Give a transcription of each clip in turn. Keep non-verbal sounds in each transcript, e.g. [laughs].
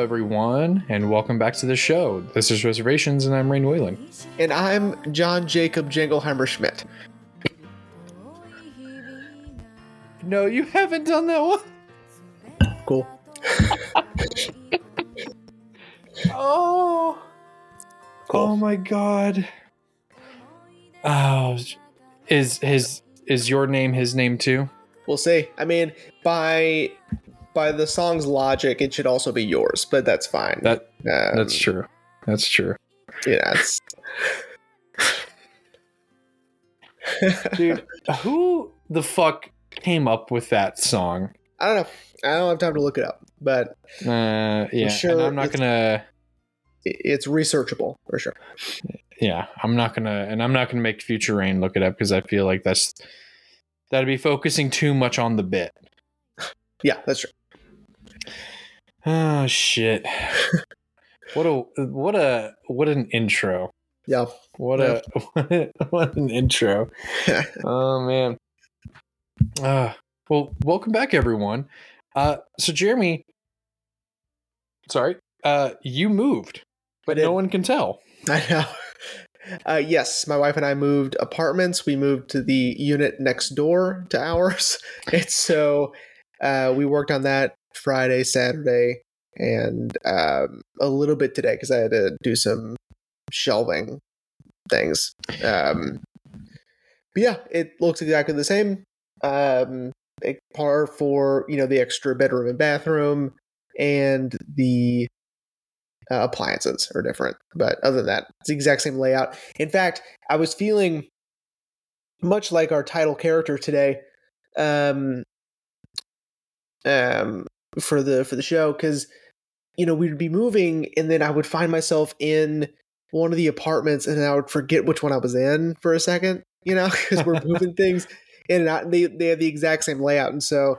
Hello, everyone, and welcome back to the show. This is Reservations, and I'm Rain Whalen. And I'm John Jacob Jingleheimer Schmidt. No, you haven't done that one. Cool. [laughs] Oh, Cool. oh my God. Oh, is his is your name his name too? We'll see. I mean, by by the song's logic, it should also be yours, but that's fine. That Um, that's true. That's true, yeah. It's, [laughs] dude. who the fuck came up with that song? I don't know. I don't have time to look it up, but Uh, yeah, sure and I'm not gonna. it's researchable for sure. Yeah, I'm not gonna, and I'm not gonna make Future Rain look it up because I feel like that's that'd be focusing too much on the bit. Yeah, that's true. Oh shit! what a what a what an intro! Yeah. What a [laughs] what an intro! [laughs] Oh man. Uh, well, welcome back, everyone. Uh, so Jeremy, sorry, uh, you moved, but no one can tell. I know. [laughs] Uh, yes, my wife and I moved apartments. We moved to the unit next door to ours. And so uh, we worked on that Friday, Saturday, and um, a little bit today because I had to do some shelving things. Um, but yeah, it looks exactly the same. Um, a par for you know the extra bedroom and bathroom, and the uh, appliances are different. But other than that, it's the exact same layout. In fact, I was feeling much like our title character today, um, um, for the for the show because you know we'd be moving and then I would find myself in one of the apartments and I would forget which one I was in for a second, you know, [laughs] because we're moving things in and out. They they have the exact same layout, and so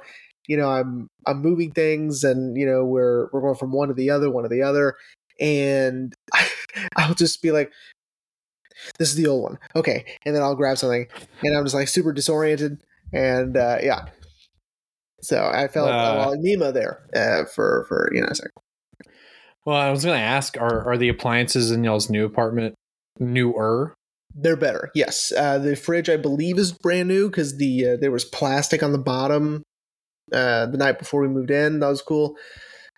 you know I'm I'm moving things, and you know we're we're going from one to the other, one to the other, and [laughs] I'll just be like, "This is the old one, okay," and then I'll grab something, and I'm just like super disoriented, and uh, yeah. So I felt a Uh, lot like Nemo there uh, for for you know a second. Well, I was gonna ask, are are the appliances in y'all's new apartment newer? They're better, yes. Uh, the fridge, I believe, is brand new because the uh, there was plastic on the bottom uh, the night before we moved in. That was cool.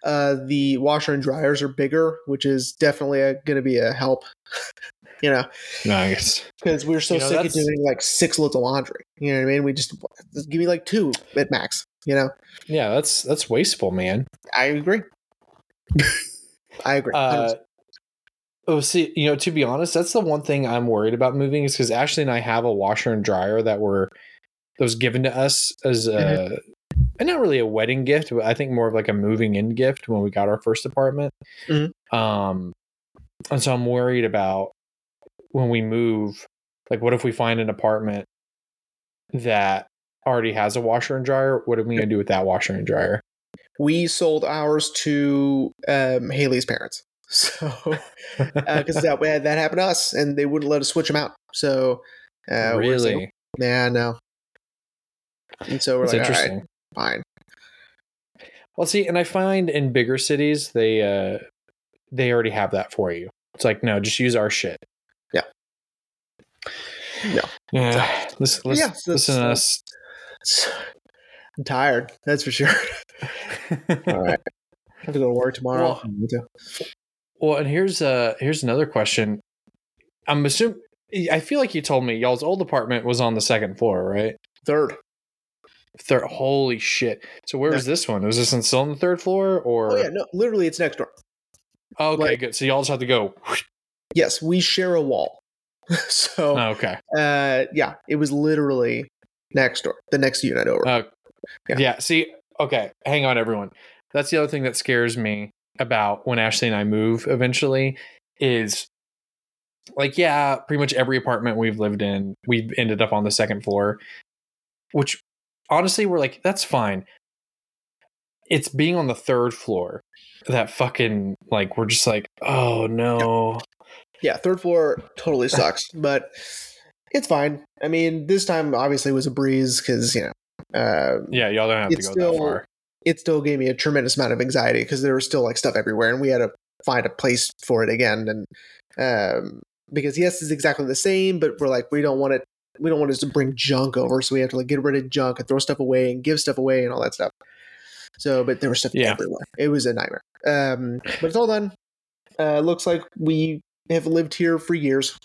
Uh, the washer and dryers are bigger, which is definitely going to be a help. [laughs] you know, Nice. because we're so You know, sick of doing like six loads of laundry. You know what I mean? We just, just give me like two at max. You know, Yeah, that's that's wasteful, man. I agree. [laughs] I agree. Uh, oh, see, you know, to be honest, that's the one thing I'm worried about moving is because Ashley and I have a washer and dryer that were that was given to us as a and not really a wedding gift, but I think more of like a moving in gift when we got our first apartment. Mhm. Um, and so I'm worried about when we move, like, what if we find an apartment that already has a washer and dryer? What are we gonna do with that washer and dryer? we sold ours to um, Haley's parents. [laughs] So, because that that happened to us, and they wouldn't let us switch them out. So, uh, really? yeah, no. And so we're That's like, all right, interesting. fine. Well, see, and I find in bigger cities they uh they already have that for you. It's like no, just use our shit. Yeah. Yeah. Yeah. Listen, listen, Yeah, so listen to us. I'm tired, that's for sure. [laughs] all right, I have to go to work tomorrow. well, and here's uh here's another question. I'm assuming I feel like you told me y'all's old apartment was on the second floor, right? Third. Third. Holy shit! So where was this one? Was this on still on the third floor, or? Oh yeah, no, literally, it's next door. Oh, okay, like- good. So y'all just have to go. Yes, we share a wall. [laughs] so, Oh, okay. uh, yeah, it was literally next door, the next unit over. Uh, Yeah. yeah. See, okay, hang on, everyone. That's the other thing that scares me about when Ashley and I move eventually is like, yeah, pretty much every apartment we've lived in, we've ended up on the second floor, which honestly, we're like, that's fine. It's being on the third floor that fucking like we're just like, oh no. yeah, third floor totally [laughs] sucks, but it's fine. I mean, this time obviously was a breeze because you know, uh, Yeah, y'all don't have to go still- that far. it still gave me a tremendous amount of anxiety because there was still like stuff everywhere, and we had to find a place for it again. And um, because yes, it's exactly the same, but we're like we don't want it. We don't want us to bring junk over, so we have to like get rid of junk and throw stuff away and give stuff away and all that stuff. So, but there was stuff Yeah. everywhere. It was a nightmare. Um, but it's all done. Uh, looks like we have lived here for years.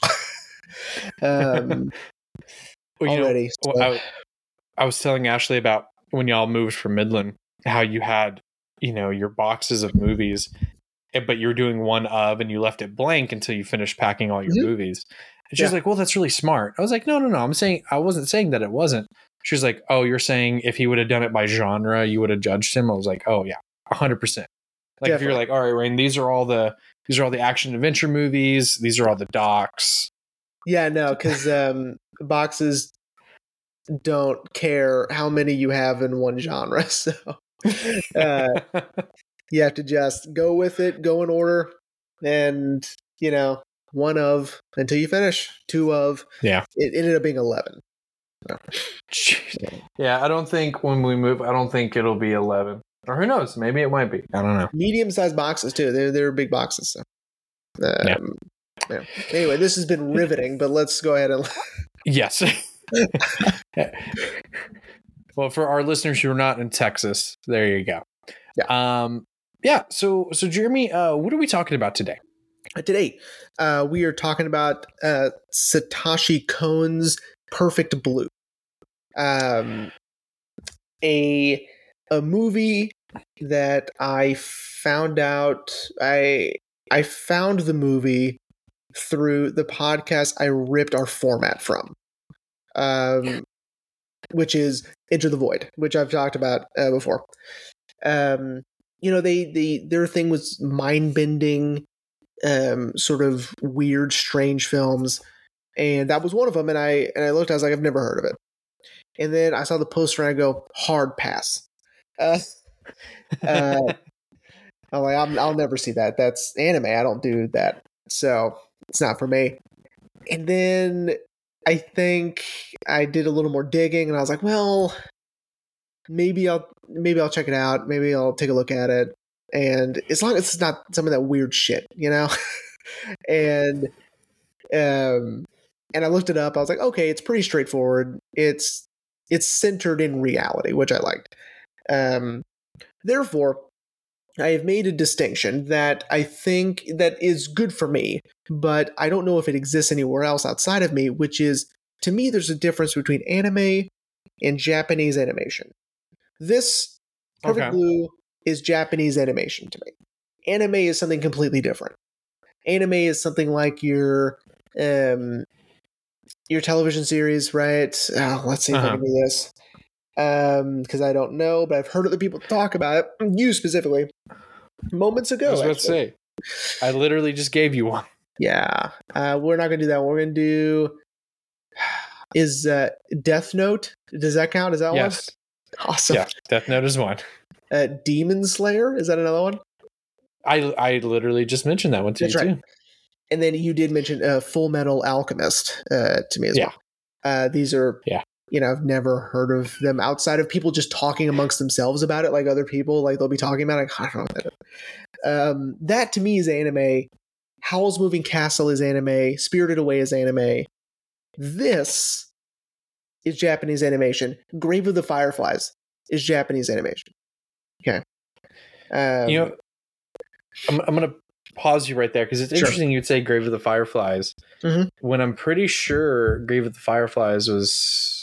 Um, [laughs] Well, you know, already. well, so- I, I was telling Ashley about when y'all moved from Midland, how you had, you know, your boxes of movies, eh, but you're doing one of, and you left it blank until you finished packing all your Mhm. movies. And she was Yeah. like, "Well, that's really smart." I was like, "No, no, no. I'm saying I wasn't saying that it wasn't." She was like, "Oh, you're saying if he would have done it by genre, you would have judged him." I was like, "Oh yeah, hundred percent." Like if you're like, "All right, Rain, these are all the these are all the action adventure movies. These are all the docs." Yeah, no, because um, boxes don't care how many you have in one genre. [laughs] So uh, [laughs] you have to just go with it, go in order, and you know, one of until you finish. Two of. Yeah. It ended up being eleven. Yeah, I don't think when we move, I don't think it'll be 11. Or who knows? Maybe it might be. I don't know. Medium sized boxes too. They're they're big boxes. So. Um, yeah. Anyway, this has been riveting, but let's go ahead and [laughs] Yes. [laughs] well, for our listeners who are not in Texas, there you go. Yeah. Um, yeah. So, so Jeremy, uh, what are we talking about today? Today, uh, we are talking about uh, Satoshi Kon's Perfect Blue, um, a a movie that I found out. I I found the movie through the podcast I ripped our format from, um, which is Into the Void, which I've talked about uh, before. Um, you know, they the their thing was mind bending um, sort of weird, strange films, and that was one of them. And I and I looked, I was like, I've never heard of it. And then I saw the poster, and I go, hard pass. [laughs] Uh, uh, [laughs] I'm like, I'm, I'll never see that. That's anime. I don't do that, so it's not for me. And then I think I did a little more digging, and I was like, well, maybe I'll maybe I'll check it out. Maybe I'll take a look at it and as long as it's not some of that weird shit, you know. [laughs] and um, and I looked it up. I was like, okay, it's pretty straightforward. It's it's centered in reality, which I liked. Um, therefore, I have made a distinction that I think that is good for me, but I don't know if it exists anywhere else outside of me. Which is, to me, there's a difference between anime and Japanese animation. This Perfect Okay. Blue is Japanese animation to me. Anime is something completely different. Anime is something like your um your television series, right? Oh, let's see if I Uh-huh. can do this. Um, because I don't know, but I've heard other people talk about it. You specifically, moments ago. I was about to say, I literally just gave you one. Yeah, uh, we're not gonna do that. We're gonna do is uh, Death Note. Does that count? Is that Yes. one? Awesome. Yeah. Death Note is one. Uh, Demon Slayer. Is that another one? I I literally just mentioned that one to That's you right. too. And then you did mention uh, Full Metal Alchemist uh, to me as Yeah. well. Uh, these are, Yeah. You know, I've never heard of them outside of people just talking amongst themselves about it, like other people, like they'll be talking about it. I don't know. what that is. Um, that to me is anime. Howl's Moving Castle is anime. Spirited Away is anime. This is Japanese animation. Grave of the Fireflies is Japanese animation. Okay. Um, you know, I'm, I'm going to pause you right there because it's Sure. interesting you'd say Grave of the Fireflies Mhm. when I'm pretty sure Grave of the Fireflies was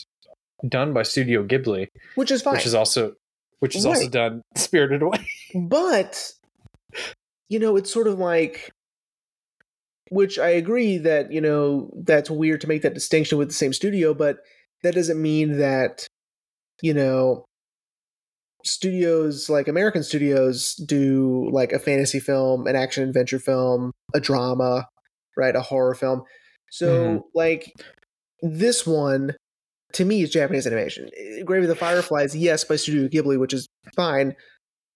done by Studio Ghibli, which is fine. which is also which is also done [laughs] Spirited Away. but you know it's sort of like which i agree that you know that's weird to make that distinction with the same studio but that doesn't mean that you know studios like american studios do like a fantasy film an action adventure film a drama right a horror film so Mhm. like this one to me is japanese animation grave of the fireflies yes by studio ghibli which is fine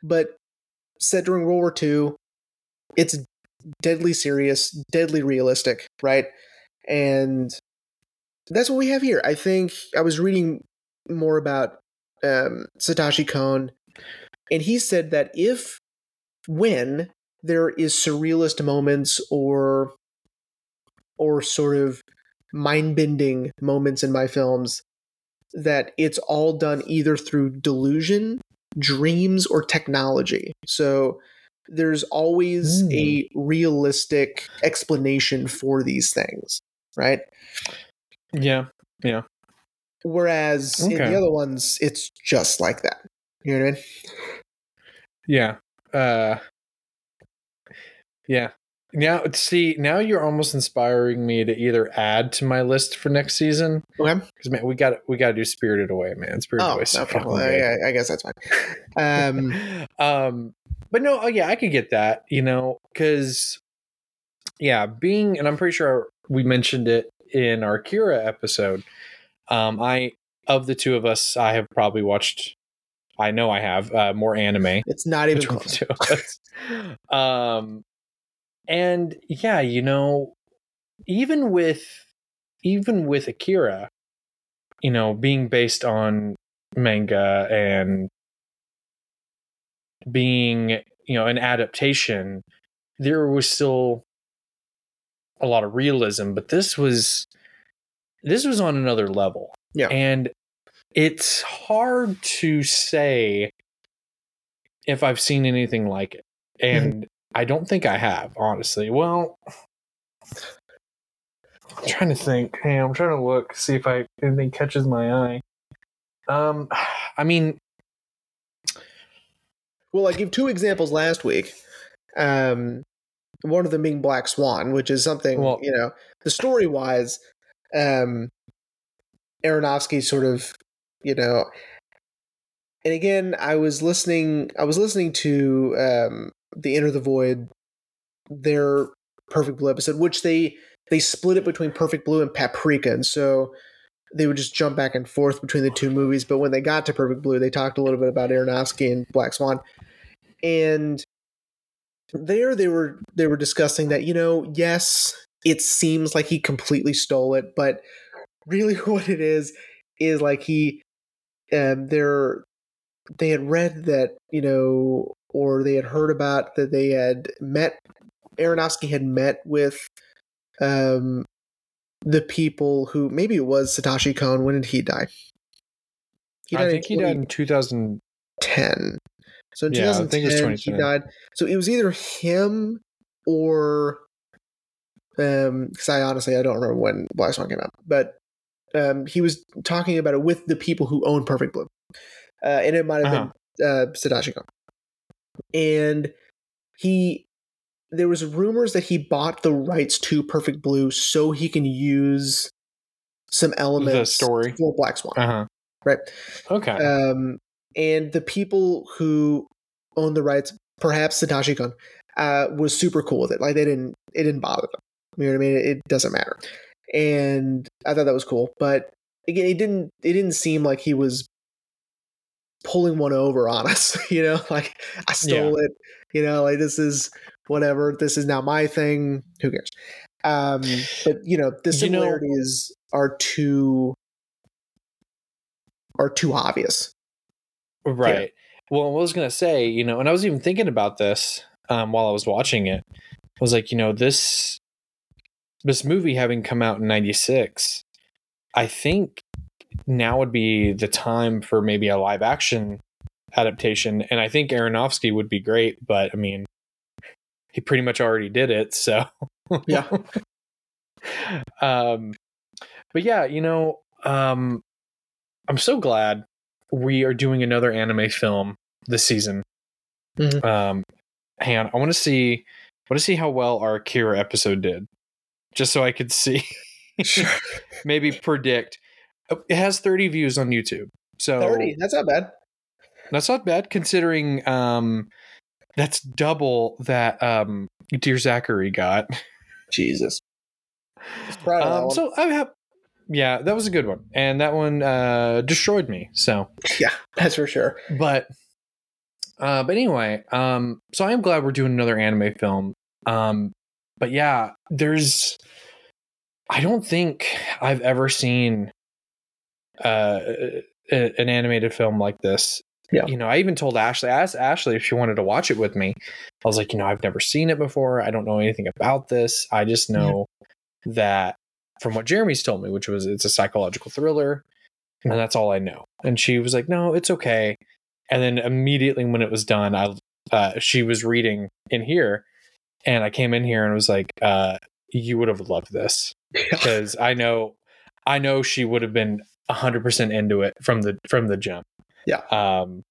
but set during World War II. It's deadly serious, deadly realistic, right? And that's what we have here. I think I was reading more about um, Satoshi Kon And he said that if, when there is surrealist moments or, or sort of mind bending moments in my films, that it's all done either through delusion, dreams, or technology. So there's always Hmm. a realistic explanation for these things, right? Yeah. Yeah. Whereas in the other ones, it's just like that. You know what I mean? Yeah. Uh Yeah. Now see, now you're almost inspiring me to either add to my list for next season. Okay. Because man, we got we gotta do Spirited Away, man. Spirited Oh, Away. so okay. Well. I, I guess that's fine. Um, [laughs] um but no oh yeah i could get that you know because yeah being and i'm pretty sure we mentioned it in our Akira episode um i of the two of us i have probably watched i know i have uh, more anime it's not even close. two of us. [laughs] um and yeah you know even with even with akira you know being based on manga and being you know an adaptation there was still a lot of realism but this was this was on another level. Yeah. and it's hard to say if i've seen anything like it. Mm-hmm. And i don't think i have honestly well i'm trying to think hey i'm trying to look see if i anything catches my eye um i mean Well, I gave two examples last week. Um, one of them being Black Swan, which is something Well- you know, the story wise, um, Aronofsky sort of, you know, and again, I was listening. I was listening to um, the Enter the Void, their Perfect Blue episode, which they they split it between Perfect Blue and Paprika, and so they would just jump back and forth between the two movies. But when they got to Perfect Blue, they talked a little bit about Aronofsky and Black Swan, and there they were they were discussing that you know yes it seems like he completely stole it but really [laughs] what it is is like he um they're they had read that you know or they had heard about that they had met Aronofsky had met with um the people who maybe it was Satoshi Kon. When did he die? I died in think he died in 2010 so in Yeah, I think it was 2010 he died. So it was either him or um because i honestly i don't remember when black swan came out but um he was talking about it with the people who own perfect blue. Uh and it might have Uh-huh. been uh satoshi kon and he there was rumors that he bought the rights to perfect blue so he can use some elements the story. for black swan uh-huh right okay um, and the people who own the rights, perhaps Satoshi Kon, uh, was super cool with it. Like they didn't, it didn't bother them. You know what I mean? It, it doesn't matter. And I thought that was cool. But again, it didn't, it didn't seem like he was pulling one over on us. [laughs] You know, like I stole it. You know, like this is whatever. This is now my thing. Who cares? Um, but you know, the You know- similarities are too are too obvious. Right. Well, I was gonna say, you know, and I was even thinking about this um, while I was watching it. I was like, you know, this this movie having come out in '96, I think now would be the time for maybe a live action adaptation, and I think Aronofsky would be great. But I mean, he pretty much already did it, so Yeah. [laughs] um, but yeah, you know, um, I'm so glad we are doing another anime film this season. Mhm. Um, hang on, I want to see, I want to see how well our Akira episode did, just so I could see, Sure. [laughs] maybe predict. It has 30 views on YouTube, so 30. That's not bad. that's not bad considering. Um, that's double that um Dear Zachary got. Jesus. [laughs] Proud of that Um, so I have, yeah, that was a good one, and that one uh, destroyed me. So, yeah, that's for sure. but, uh, but anyway, um, so I am glad we're doing another anime film. Um, but yeah, there's, I don't think I've ever seen uh, a- an animated film like this Yeah. You know, I even told Ashley, I asked Ashley if she wanted to watch it with me. I was like, you know, I've never seen it before. I don't know anything about this. I just know that from what Jeremy's told me, which was it's a psychological thriller, and that's all I know. And she was like, no, it's okay. And then immediately when it was done, I uh, she was reading in here, and I came in here and was like, uh, you would have loved this [laughs] because I know, I know she would have been hundred percent into it from the from the jump. Yeah. Um,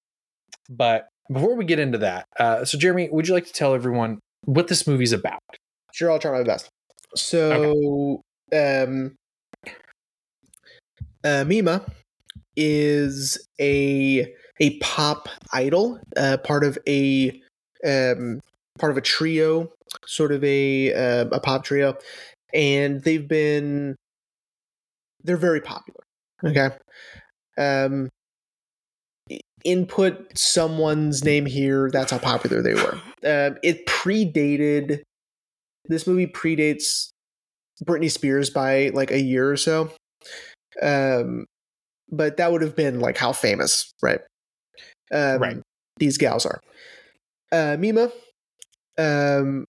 but before we get into that, uh, so Jeremy, would you like to tell everyone what this movie's about? Sure, I'll try my best. So, um, uh, Mima is a a pop idol, uh, part of a um, part of a trio, sort of a uh, a pop trio, and they've been they're very popular. Okay, um, input someone's name here. That's how popular they were. Um, it predated. This movie predates Britney Spears by like a year or so. Um, but that would have been like how famous, right? Um, Right. These gals are. Uh, Mima um,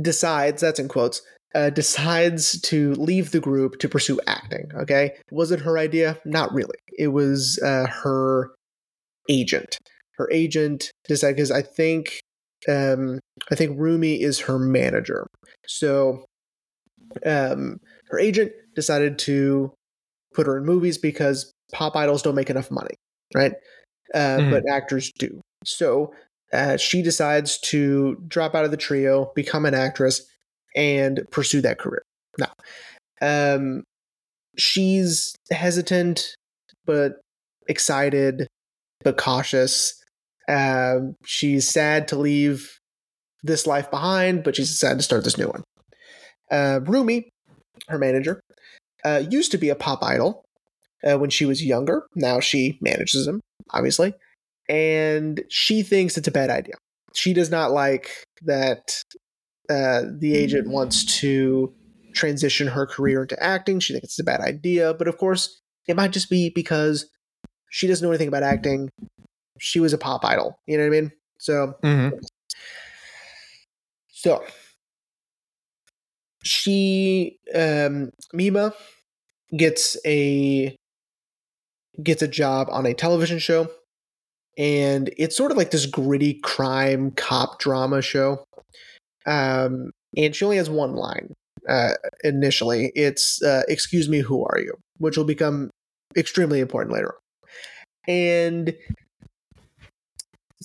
decides, that's in quotes, uh, decides to leave the group to pursue acting. Okay. Was it her idea? Not really. It was uh, her agent. Her agent decided, because I think. Um, I think Rumi is her manager. So um, her agent decided to put her in movies because pop idols don't make enough money, right? Uh, Mhm. But actors do. So uh, she decides to drop out of the trio, become an actress, and pursue that career. Now, um, she's hesitant, but excited, but cautious. Um, she's sad to leave this life behind, but she's sad to start this new one. Uh, Rumi, her manager, uh, used to be a pop idol uh, when she was younger. Now she manages him, obviously, and she thinks it's a bad idea. She does not like that uh, the agent wants to transition her career into acting. She thinks it's a bad idea, but of course, it might just be because she doesn't know anything about acting. She was a pop idol. You know what I mean? So Mm-hmm. so she um Mima gets a gets a job on a television show and it's sort of like this gritty crime cop drama show. Um and she only has one line uh initially. It's uh excuse me who are you, which will become extremely important later on. And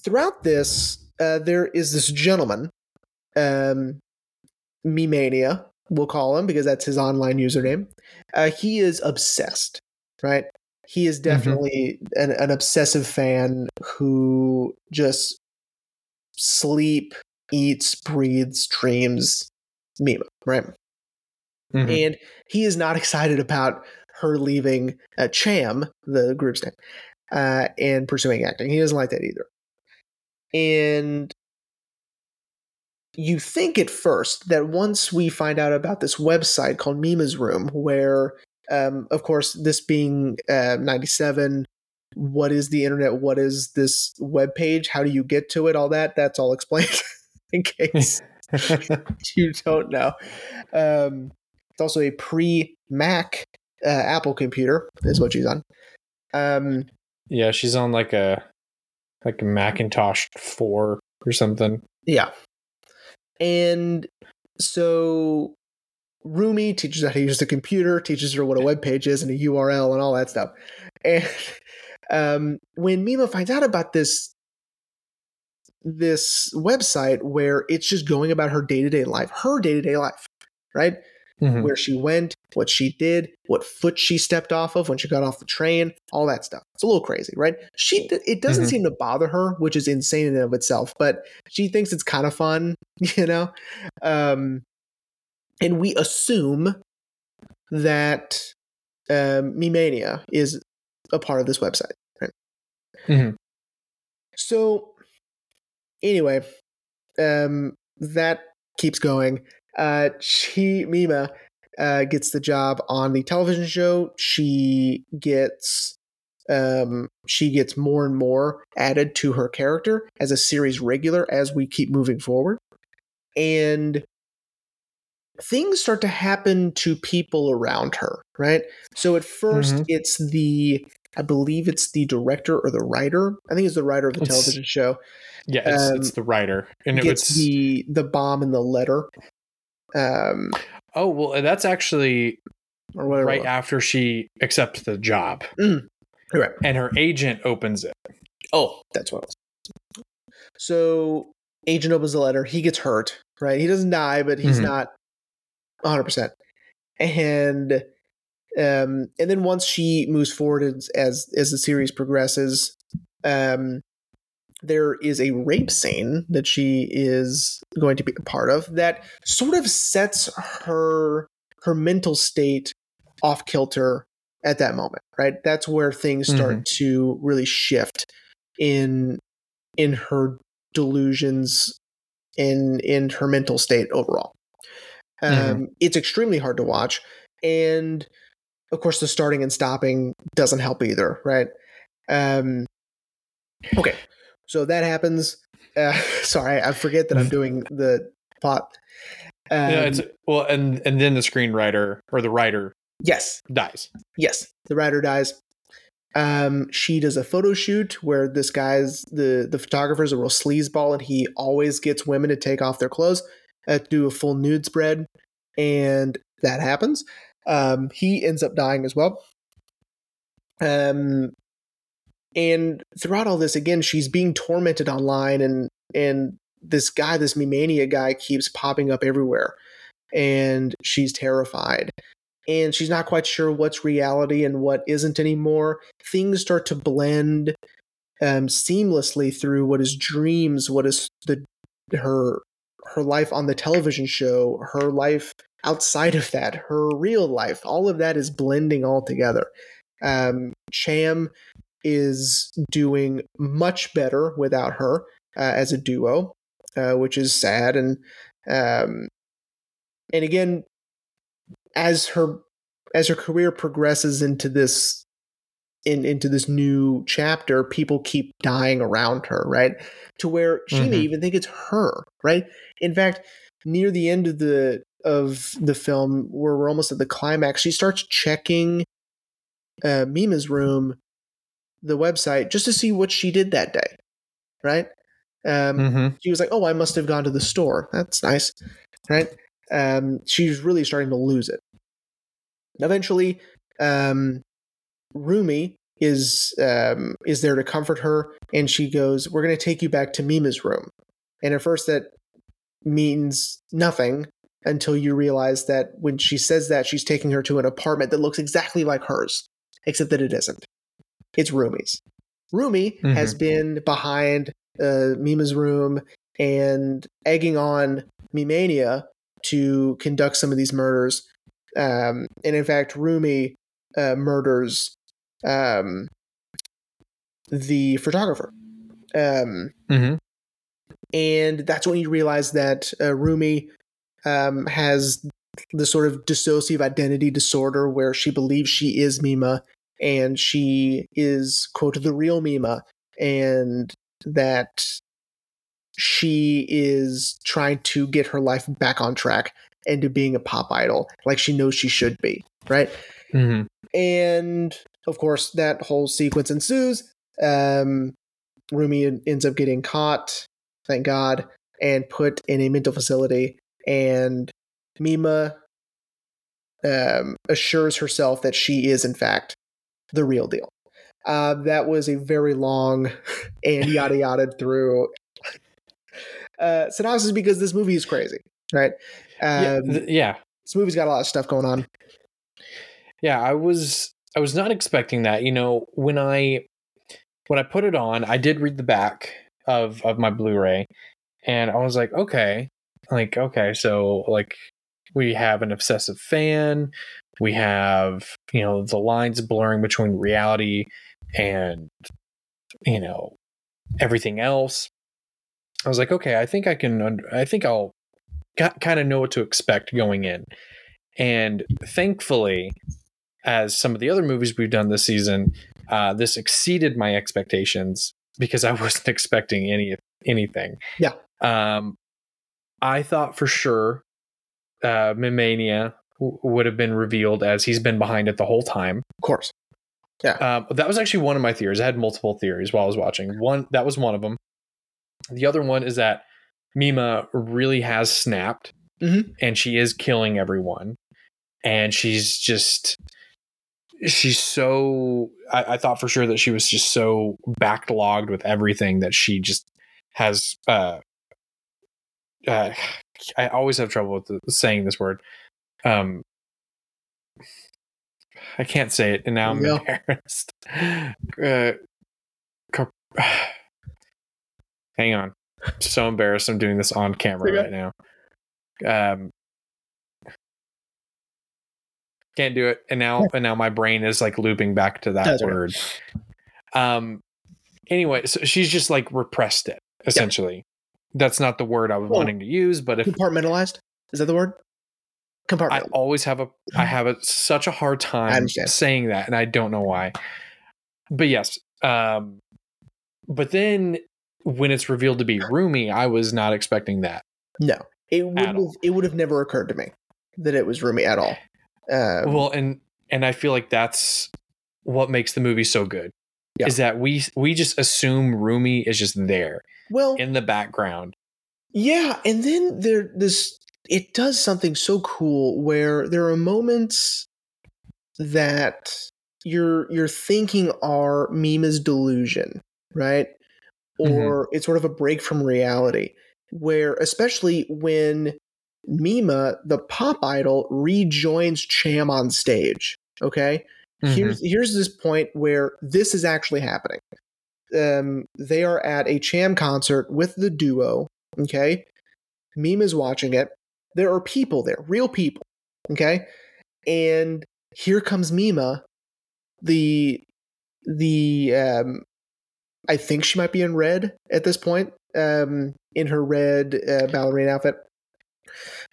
throughout this uh there is this gentleman um Memania, we'll call him because that's his online username. Uh, he is obsessed, right? He is definitely an, an obsessive fan who just sleep, eats, breathes, dreams Mima, right? Mm-hmm. And he is not [laughs] excited about her leaving uh, Cham, the group's name, uh, and pursuing acting. He doesn't like that either. And you think at first that once we find out about this website called Mima's Room, where, um, of course, this being uh, 97, what is the internet? What is this web page? How do you get to it? All that, that's all explained [laughs] in case [laughs] you don't know. Um, it's also a pre Mac uh, Apple computer, is what she's on. Um, yeah, she's on like a like a Macintosh four or something. Yeah. And so Rumi teaches her how to use the computer, teaches her what a web page is and a URL and all that stuff. And um, when Mima finds out about this this website where it's just going about her day-to-day life, her day-to-day life, right? Mhm. Where she went, what she did, what foot she stepped off of when she got off the train, all that stuff. It's a little crazy, right? She it doesn't Mhm. seem to bother her, which is insane in and of itself, but she thinks it's kind of fun, [laughs] you know? Um and we assume that um Mimania is a part of this website, right? Mm-hmm. So anyway, um that keeps going. Uh she Mima uh gets the job on the television show. She gets um, she gets more and more added to her character as a series regular as we keep moving forward. And things start to happen to people around her, right? So at 1st Mhm. it's the, I believe it's the director or the writer. I think it's the writer of the It's- television show. Yeah, it's, Um, it's the writer, and it gets the the bomb in the letter, um, oh well, that's actually right after she accepts the job, Right. and her agent opens it. Oh, that's what it was. So agent opens the letter. He gets hurt, right? He doesn't die, but he's Mhm. not 100. percent And um, and then once she moves forward as as, as the series progresses, um, there is a rape scene that she is going to be a part of that sort of sets her her mental state off kilter at that moment right? That's where things start to really shift in in her delusions in in her mental state overall. Um Mhm. it's extremely hard to watch and of course the starting and stopping doesn't help either right um okay so that happens uh [laughs] sorry i forget that i'm [laughs] doing the plot um, yeah, it's well, and and then the screenwriter or the writer yes dies. Yes, the writer dies. Um, she does a photo shoot where this guy's the the photographer is a real sleazeball, and he always gets women to take off their clothes uh, do a full nude spread, and that happens. Um, he ends up dying as well. Um, and throughout all this, again, she's being tormented online, and and this guy, this Memania guy, keeps popping up everywhere, and she's terrified and she's not quite sure what's reality and what isn't anymore. Things start to blend um, seamlessly through what is dreams, what is the her her life on the television show, her life outside of that, her real life. All of that is blending all together. Um, Cham is doing much better without her uh, as a duo, uh, which is sad and um, and again as her as her career progresses into this in into this new chapter people keep dying around her right to where she may Mhm. even think it's her right in fact near the end of the of the film where we're almost at the climax she starts checking uh mima's room the website just to see what she did that day right um Mm-hmm. she was like, "Oh, I must have gone to the store. That's nice." Right? Um, she's really starting to lose it. Eventually, um, Rumi is um, is there to comfort her, and she goes, "We're going to take you back to Mima's room." And at first, that means nothing until you realize that when she says that, she's taking her to an apartment that looks exactly like hers, except that it isn't. It's Rumi's. Rumi has been behind uh, Mima's room and egging on Mimania to conduct some of these murders. Um, and in fact, Rumi uh, murders um, the photographer. Um, Mm-hmm. and that's when you realize that uh, Rumi um, has the sort of dissociative identity disorder where she believes she is Mima and she is quote the real Mima and that she is trying to get her life back on track into being a pop idol like she knows she should be right Mm-hmm. and of course that whole sequence ensues um rumi ends up getting caught thank god and put in a mental facility and mima um, assures herself that she is in fact the real deal uh, that was a very long [laughs] and yada [laughs] yada through uh, synopsis because this movie is crazy right yeah, um, th- yeah, this movie's got a lot of stuff going on yeah. I was I was not expecting that. You know, when I when I put it on, I did read the back of of my Blu-ray, and I was like, okay, like okay, so like we have an obsessive fan, we have you know the lines blurring between reality and you know everything else. I was like, okay, I think I can. I think I'll kind of know what to expect going in. And thankfully, as some of the other movies we've done this season, uh, this exceeded my expectations because I [laughs] wasn't expecting any anything. Yeah. Um, I thought for sure uh, Mimania w- would have been revealed as he's been behind it the whole time. Of course. Yeah. Um, that was actually one of my theories. I had multiple theories while I was watching. One that was one of them. The other one is that Mima really has snapped, Mhm. and she is killing everyone, and she's just she's so. I, I thought for sure that she was just so backlogged with everything that she just has. Uh, uh, I always have trouble with the, saying this word. Um, I can't say it, and now I'm embarrassed. [laughs] Uh, car- [sighs] hang on, I'm so embarrassed. I'm doing this on camera right now. Um, can't do it, and now and now my brain is like looping back to that That's word. Um. Anyway, so she's just like repressed it essentially. That's not the word I was Well, wanting to use, but if Compartmentalized? Is that the word? Compartmentalized. I always have a I [laughs] have a, such a hard time saying that, and I don't know why. But yes, um, but then when it's revealed to be Rumi, I was not expecting that. no. It would have, it would have never occurred to me that it was Rumi at all. Um, well, and and I feel like that's what makes the movie so good. Yeah. Is that we we just assume Rumi is just there well in the background. Yeah, and then there this it does something so cool where there are moments that you're you're thinking are Mima's delusion, right? Mhm. Or it's sort of a break from reality. Where especially when Mima, the pop idol, rejoins Cham on stage. Okay. Mm-hmm. Here's here's this point where this is actually happening. Um, they are at a Cham concert with the duo. Okay, Mima's watching it. There are people there, real people. Okay, and here comes Mima, the the um, I think she might be in red at this point. Um, in her red uh, ballerina outfit.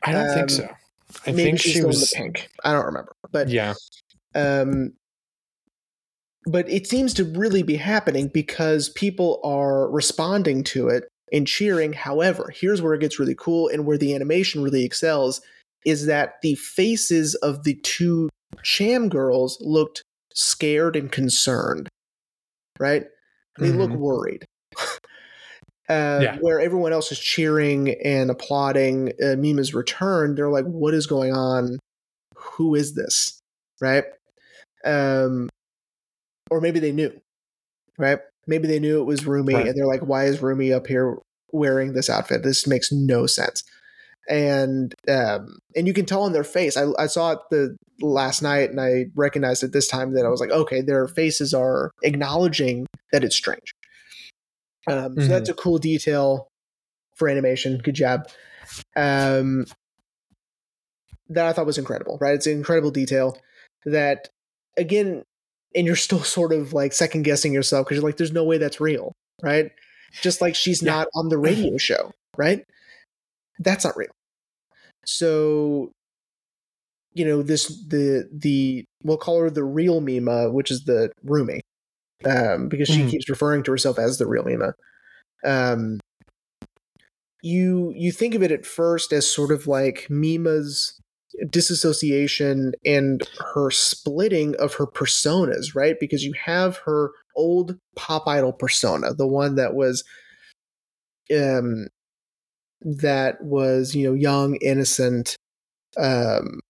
I don't think um, so. I think she was. in the pink. I don't remember, but Yeah. um, but it seems to really be happening because people are responding to it and cheering. However, here's where it gets really cool and where the animation really excels is that the faces of the two Cham girls looked scared and concerned, right? They look Mhm. worried. [laughs] Uh, Yeah. Where everyone else is cheering and applauding uh, Mima's return, they're like, "What is going on? Who is this?" Right? Um, or maybe they knew, right? Maybe they knew it was Rumi, Right. and they're like, "Why is Rumi up here wearing this outfit? This makes no sense." And um, and you can tell on their face. I, I saw it the last night, and I recognized it this time that I was like, "Okay, their faces are acknowledging that it's strange." Um, so Mhm. that's a cool detail for animation. Good job. Um, that I thought was incredible. Right, it's an incredible detail that again, and you're still sort of like second guessing yourself because you're like, "There's no way that's real." Right? Just like she's Yeah. not on the radio [laughs] show. Right? That's not real. So, you know, this the the we'll call her the real Mima, which is the Rumi, um, because she Mhm. keeps referring to herself as the real Mima. Um, you you think of it at first as sort of like Mima's disassociation and her splitting of her personas, right? Because you have her old pop idol persona, the one that was um that was, you know, young, innocent, um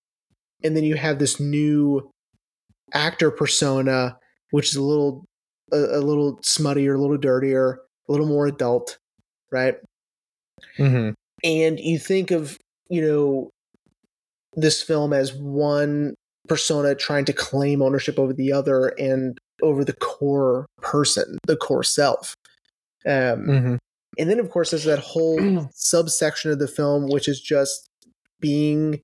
and then you have this new actor persona which is a little a, a little smuttier, a little dirtier, a little more adult, right? Mhm. and you think of you know this film as one persona trying to claim ownership over the other and over the core person the core self um, Mhm. and then of course there's that whole [clears throat] subsection of the film which is just being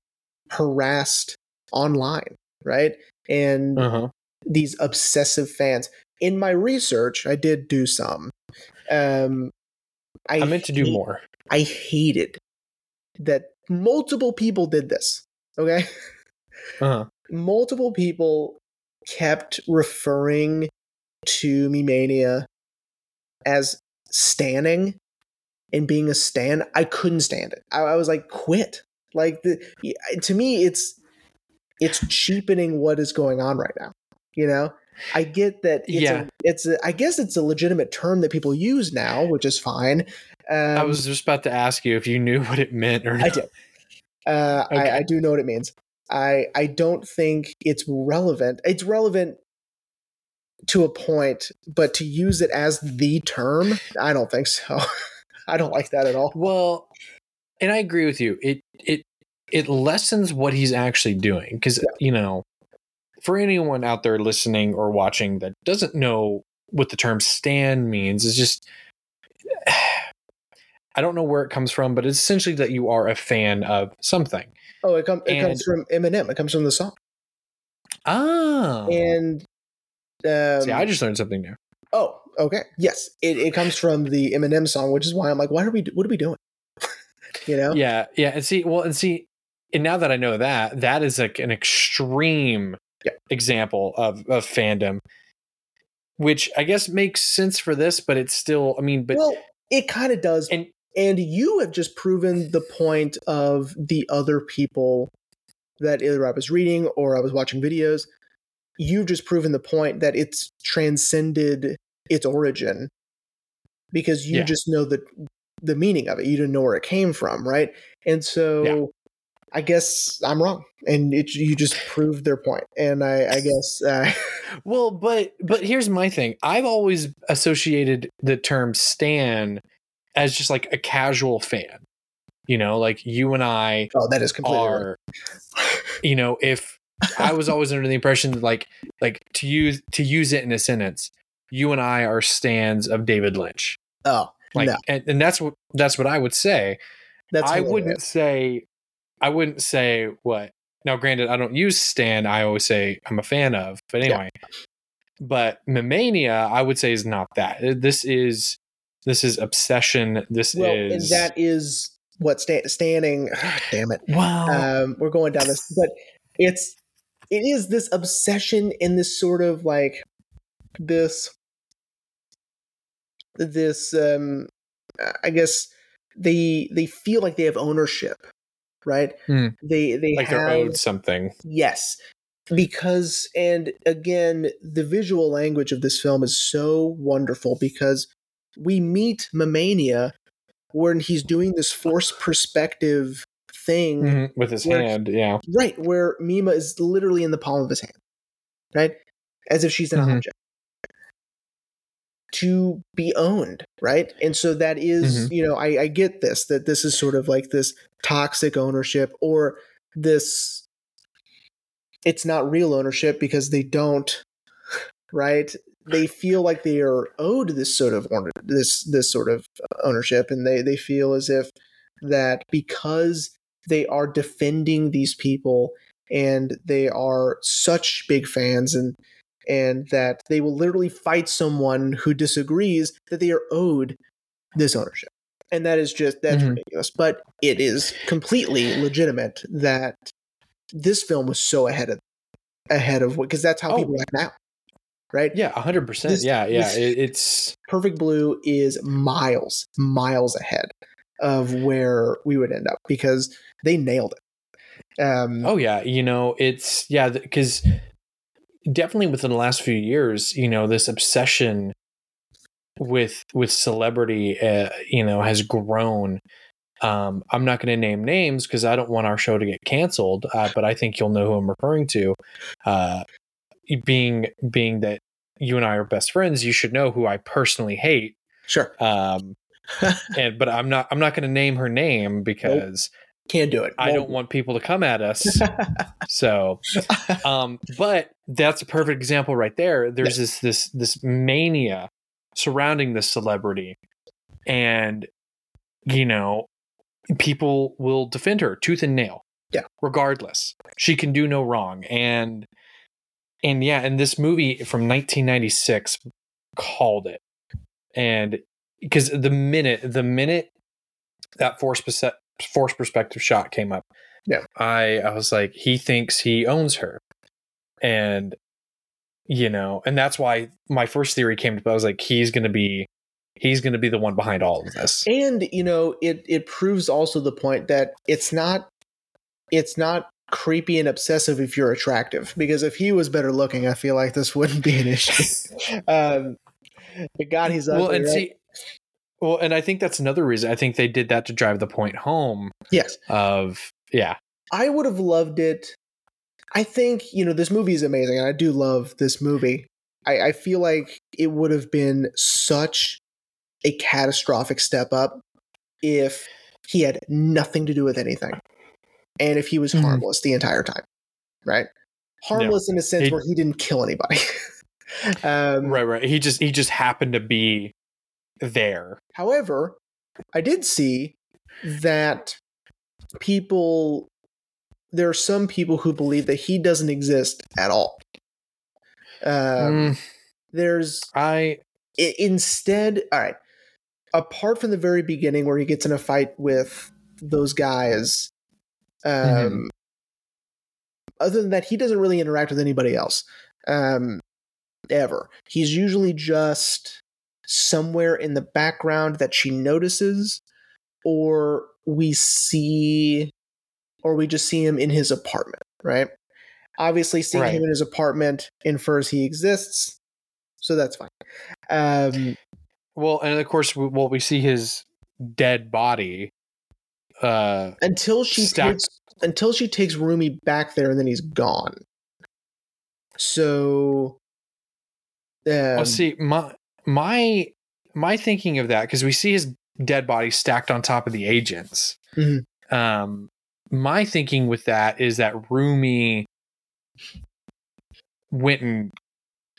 harassed online right and Uh-huh. these obsessive fans in my research i did do some um, I meant to do more. I hated that multiple people did this. Okay. Uh-huh. Multiple people kept referring to Me Mania as stanning and being a stan, I couldn't stand it. I, I was like, quit. Like the to me, it's it's cheapening what is going on right now. You know, I get that. It's Yeah. a, it's a, I guess it's a legitimate term that people use now, which is fine. Um, I was just about to ask you if you knew [laughs] what it meant or I not. Uh, Okay. I, I do know what it means. I I don't think it's relevant. It's relevant to a point, but to use it as the term, I don't think so. [laughs] I don't like that at all. Well, and I agree with you. It it it lessens what he's actually doing because you know, for anyone out there listening or watching that doesn't know what the term "stan" means, is just I don't know where it comes from, but it's essentially that you are a fan of something. Oh, it, com- it comes from Eminem. It comes from the song. Ah. And um, see, I just learned something new. oh, okay, yes, it, it comes from the Eminem song, which is why I'm like, why are we? What are we doing? [laughs] you know? Yeah, yeah, and see, well, and see, and now that I know that, that is like an extreme Yeah. example of of fandom, which I guess makes sense for this, but it's still, I mean, but well, it kind of does. and And you have just proven the point of the other people that either I was reading or I was watching videos. You've just proven the point that it's transcended its origin because you Yeah. just know the the meaning of it. You didn't know where it came from, right? And so Yeah. I guess I'm wrong, and it, you just proved their point. And I, I guess uh, [laughs] well, but but here's my thing. I've always associated the term "stan" as just like a casual fan. You know, like you and I oh, that is completely right. are you know if i was always under the impression that like like to use to use it in a sentence you and i are stans of david lynch Oh, like no, and, and that's what that's what i would say that's i wouldn't say i wouldn't say what now granted i don't use stan i always say i'm a fan of but Yeah. anyway but memania i would say is not that this is this is obsession this Well, and is that is what sta- stanning. [sighs] damn it. wow um, we're going down this, but it's it is this obsession in this sort of like this this um I guess they they feel like they have ownership, right? Hmm. They they like have they're owed something yes because and again the visual language of this film is so wonderful because we meet Mamania when he's doing this force perspective thing Mhm, with his Where- hand yeah Right, where Mima is literally in the palm of his hand, right? As if she's an Mhm. object. To be owned, right? And so that is, you know, I, I get this, that this is sort of like this toxic ownership or this, it's not real ownership because they don't, right? They feel like they are owed this sort of this this sort of ownership, and they they feel as if that because they are defending these people and they are such big fans and and that they will literally fight someone who disagrees that they are owed this ownership and that is just that's Mhm. ridiculous but it is completely legitimate that this film was so ahead of ahead of what because that's how Oh. people act now right Yeah, hundred percent. This- Yeah, yeah. It, it's perfect blue is miles miles ahead of where we would end up because they nailed it um oh yeah. You know, it's yeah because definitely within the last few years, you know, this obsession with with celebrity, uh, you know, has grown. Um, I'm not going to name names because I don't want our show to get canceled, uh, but I think you'll know who I'm referring to. Uh, being being that you and I are best friends, you should know who I personally hate. sure Um, [laughs] and but I'm not I'm not going to name her name because can't do it I don't want people to come at us. [laughs] so, [laughs] um, but that's a perfect example right there. There's this this this mania surrounding this celebrity, and you know, people will defend her tooth and nail. Yeah. regardless, she can do no wrong, and and yeah, and this movie from 1996 called it, and because the minute the minute that force perce- force perspective shot came up, Yeah. I I was like, he thinks he owns her, and you know, and that's why my first theory came to. I was like, he's going to be, he's going to be the one behind all of this. And you know, it it proves also the point that it's not, it's not creepy and obsessive if you're attractive. Because if he was better looking, I feel like this wouldn't be an issue. [laughs] um, but God, he's ugly. well, and right? see, well, and I think that's another reason. I think they did that to drive the point home yes, of yeah, I would have loved it. I think you know this movie is amazing, and I do love this movie. I, I feel like it would have been such a catastrophic step up if he had nothing to do with anything, and if he was Mhm. harmless the entire time, right? Harmless in a sense He- where he didn't kill anybody. [laughs] um, right, right. He just he just happened to be there. However, I did see that people there are some people who believe that he doesn't exist at all. Um, Mm, There's I i- instead, all right. Apart from the very beginning where he gets in a fight with those guys, um, Mhm. other than that, he doesn't really interact with anybody else um, ever. He's usually just somewhere in the background that she notices, or we see, or we just see him in his apartment, right? Obviously, seeing Right. him in his apartment infers he exists, so that's fine. Um, well, and of course, we, well, we see his dead body. Uh, until she takes until she takes Rumi back there, and then he's gone. So, um, well, see my my my thinking of that because we see his dead body stacked on top of the agents. Mhm. Um, my thinking with that is that Rumi went and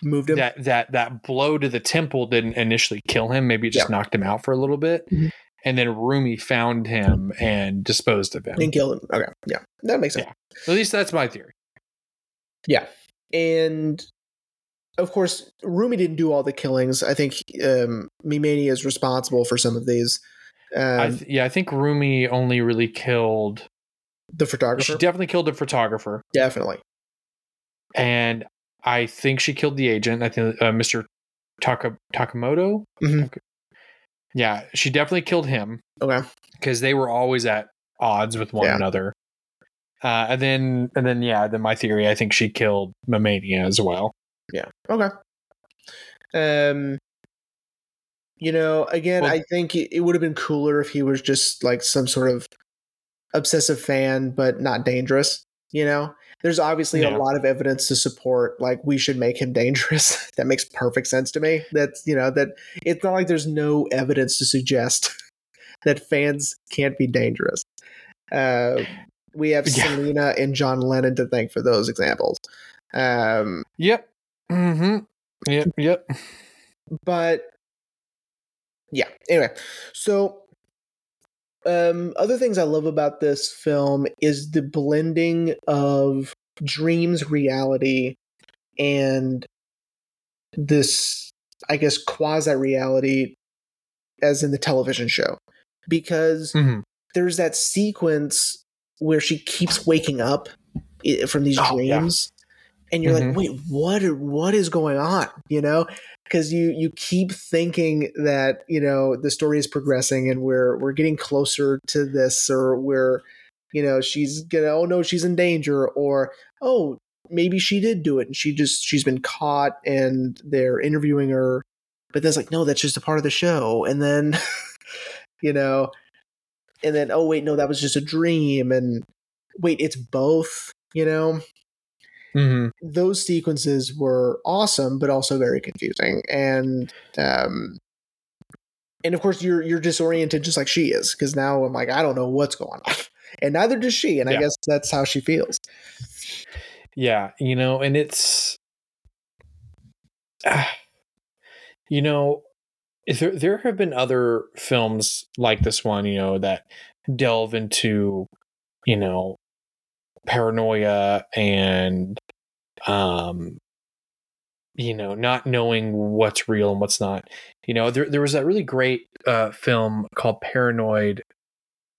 moved him. that that that blow to the temple didn't initially kill him. Maybe it just knocked him out for a little bit, Mhm. And then Rumi found him and disposed of him. and killed him. Okay, yeah, that makes sense. At least that's my theory. Yeah, and of course, Rumi didn't do all the killings. I think um, Mimani is responsible for some of these. Um, I th- yeah, I think Rumi only really killed. the photographer, She definitely killed the photographer, definitely. and I think she killed the agent. I think uh, Mr. Taka, Takamoto. Mhm. Yeah, she definitely killed him Okay, because they were always at odds with one Yeah. another. Uh, and then, and then, yeah, then my theory, I think she killed Mamania as well. yeah, okay. Um, you know, again, Well- I think it, it would have been cooler if he was just like some sort of obsessive fan, but not dangerous. You know, there's obviously Yeah. a lot of evidence to support like we should make him dangerous. [laughs] that makes perfect sense to me. That's you know that it's not like there's no evidence to suggest [laughs] that fans can't be dangerous. Uh, we have [laughs] Yeah. Selena and John Lennon to thank for those examples. Um, Yep. Mm-hmm. Yep. Yep. but yeah anyway so um other things i love about this film is the blending of dreams reality and this i guess quasi reality as in the television show. Because Mhm. there's that sequence where she keeps waking up from these Oh, dreams and you're Mhm. like wait what what is going on? You know? Because you you keep thinking that you know the story is progressing and we're we're getting closer to this or we're you know she's gonna oh no she's in danger or oh maybe she did do it and she just she's been caught and they're interviewing her. But then it's like no that's just a part of the show. And then [laughs] you know and then oh wait no that was just a dream. And wait it's both you know Mhm. those sequences were awesome but also very confusing and um and of course you're you're disoriented just like she is because now i'm like i don't know what's going on. [laughs] And neither does she and i guess that's how she feels. Yeah, you know, and it's, ah, [sighs] you know, there there have been other films like this one, you know, that delve into, you know, paranoia and, um, you know, not knowing what's real and what's not. You know, there there was that really great uh, film called Paranoid.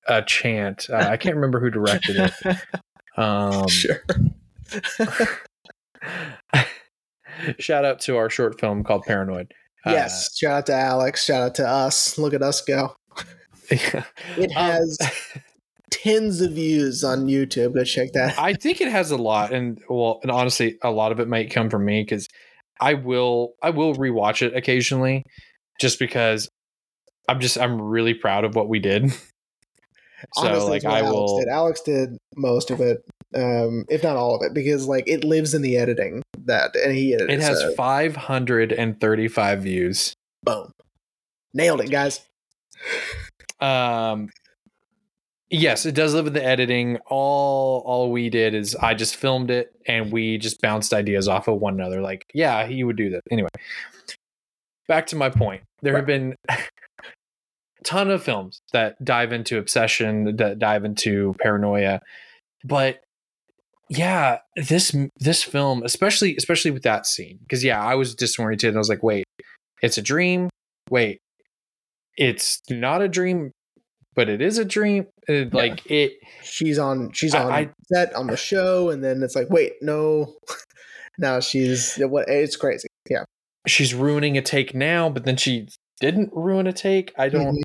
Uh, Cham. Uh, I can't remember who directed it. [laughs] Um, sure [laughs] shout out to our short film called Paranoid. Uh, yes, shout out to Alex. Shout out to us. Look at us go. [laughs] yeah. It Um, has tens of views on YouTube. Go check that. I think it has a lot, and well, and honestly, a lot of it might come from me because I will I will rewatch it occasionally, just because I'm just I'm really proud of what we did. [laughs] so Honestly, like I Alex will. Did. Alex did most of it, um, if not all of it, because like it lives in the editing that, and he edited It has so 535 views. boom, nailed it, guys. Um, yes, it does live in the editing. All all we did is I just filmed it and we just bounced ideas off of one another. Like, yeah, he would do that anyway. Back to my point. There have been a [laughs] ton of films that dive into obsession, that dive into paranoia, but yeah, this this film, especially especially with that scene, because yeah, I was disoriented and I was like, wait, it's a dream. Wait, it's not a dream, but it is a dream. It, Like it, She's on. She's on I- set on the show, and then it's like, wait, no. [laughs] now she's what? It's crazy. Yeah. she's ruining a take now, but then she didn't ruin a take. I don't. Mhm.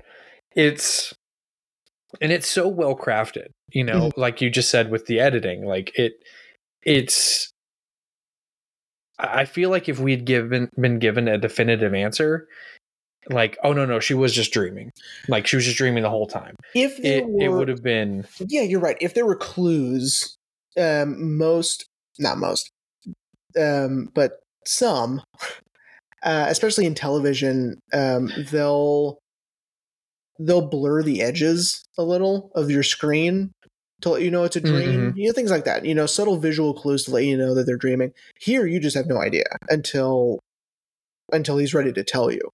It's and it's so well crafted. You know, like you just said with the editing, like it, it's. I I feel like if we'd given been given a definitive answer, like oh no no she was just dreaming, like she was just dreaming the whole time. If there It it would have been yeah, you're right. If there were clues, um, most, not most, um, but some, [laughs] uh, especially in television, um, they'll they'll blur the edges a little of your screen to let you know it's a dream. You know things like that. You know, subtle visual clues to let you know that they're dreaming. Here, you just have no idea until until he's ready to tell you,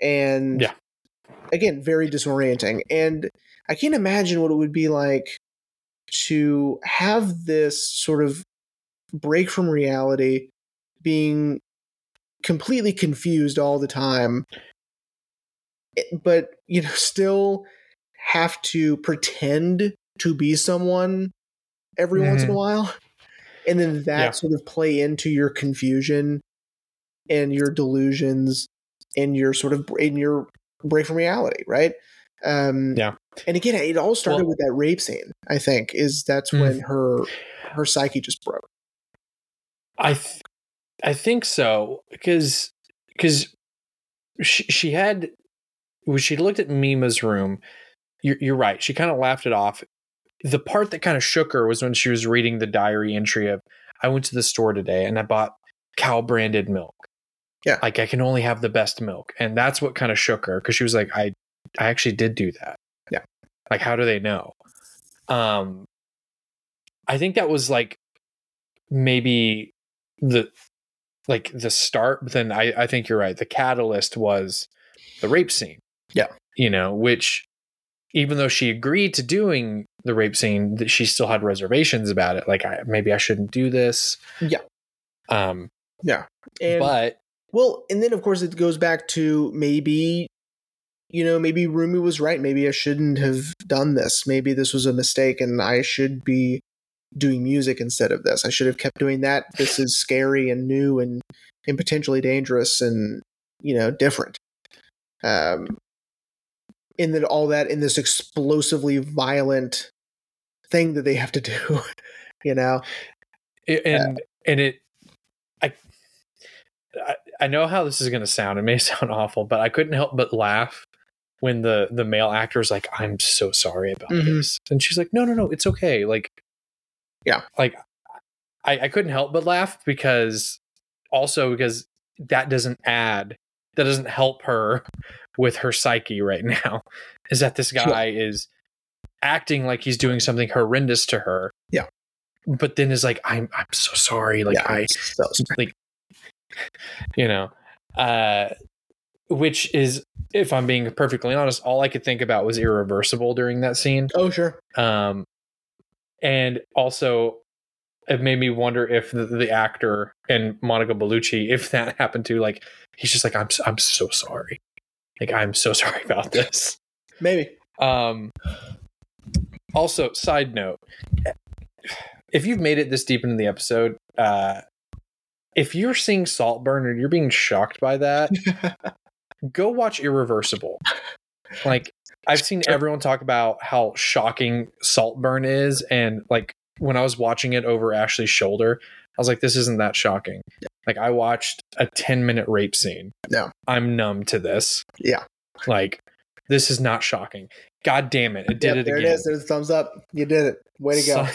and Yeah. again, very disorienting. And I can't imagine what it would be like to have this sort of break from reality, being completely confused all the time, but you know, still have to pretend to be someone every once in a Mhm. while, and then that Yeah. sort of play into your confusion and your delusions and your sort of in your break from reality, right? Um, Yeah. And again, it all started Well- with that rape scene. I think is that's Mm. when her her psyche just broke. I th- I think so because because she she had when she looked at Mima's room. You're, you're right. She kind of laughed it off. The part that kind of shook her was when she was reading the diary entry of I went to the store today and I bought cow branded milk. Yeah. like I can only have the best milk, and that's what kind of shook her because she was like, I I actually did do that. Yeah. like how do they know? Um, I think that was like maybe the like the start but then I, I think you're right the catalyst was the rape scene Yeah. you know which even though she agreed to doing the rape scene that she still had reservations about it like I, maybe i shouldn't do this Yeah. um And but well, and then of course it goes back to maybe you know, maybe Rumi was right. Maybe I shouldn't have done this. Maybe this was a mistake and I should be doing music instead of this. I should have kept doing that. This is [laughs] scary and new and and potentially dangerous and you know, different. Um and then all that in this explosively violent thing that they have to [laughs] do, you know. and and it I, I i know how this is going to sound it may [laughs] sound awful but i couldn't help but laugh when the the male actor is like i'm so sorry about Mhm. this and she's like no no no it's okay like Yeah. like i i couldn't help but laugh because also because that doesn't add that doesn't help her [laughs] with her psyche right now [laughs] is that this Sure. guy is acting like he's doing something horrendous to her Yeah. but then is like i'm i'm so sorry like yeah, i so like [laughs] you know uh which is if i'm being perfectly honest all i could think about was irreversible during that scene Oh sure. um and also it made me wonder if the, the actor and monica bellucci [laughs] if that happened to like he's just like i'm i'm so sorry like i'm so [laughs] sorry about this Maybe. um also side note if you've made it this deep into the episode uh if you're seeing Saltburn and you're being shocked by that, [laughs] go watch Irreversible. Like I've seen everyone talk about how shocking Saltburn is, and like when I was watching it over Ashley's shoulder, I was like, "This isn't that shocking." Like I watched a ten minute rape scene. No. I'm numb to this. Yeah. Like this is not shocking. God damn it! It did Yep, it there again. it is. There's a thumbs up. You did it. Way to go. Son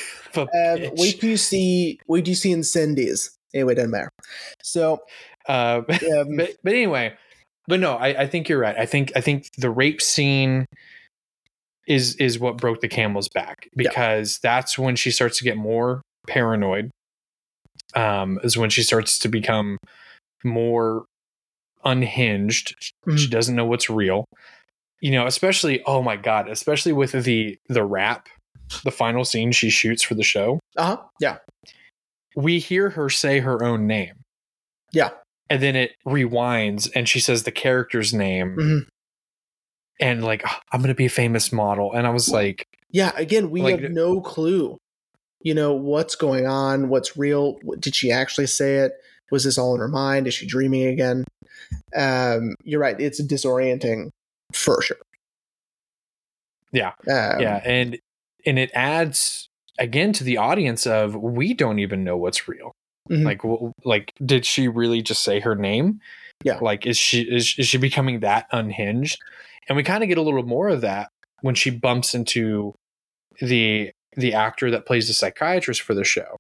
of a Um, till you see. Wait do you see Incendies. Anyway, doesn't matter. So, Uh, [laughs] um, but but anyway, but no, I, I think you're right. I think I think the rape scene is is what broke the camel's back because that's when she starts to get more paranoid. Um, is when she starts to become more unhinged. She Mhm. doesn't know what's real. You know, especially oh my god, especially with the the rap, the final scene she shoots for the show. uh huh. Yeah. We hear her say her own name. Yeah. and then it rewinds and she says the character's name Mhm. and like "Oh, i'm gonna be a famous model and i was like Yeah. Again, we Like- have no clue. You know what's going on. What's real? Did she actually say it? Was this all in her mind? Is she dreaming again? Um, you're right. It's disorienting for sure. Yeah. Um, yeah and and it adds again to the audience of we don't even know what's real Mhm. like w- like did she really just say her name Yeah. like is she is, is she becoming that unhinged and we kind of get a little more of that when she bumps into the the actor that plays the psychiatrist for the show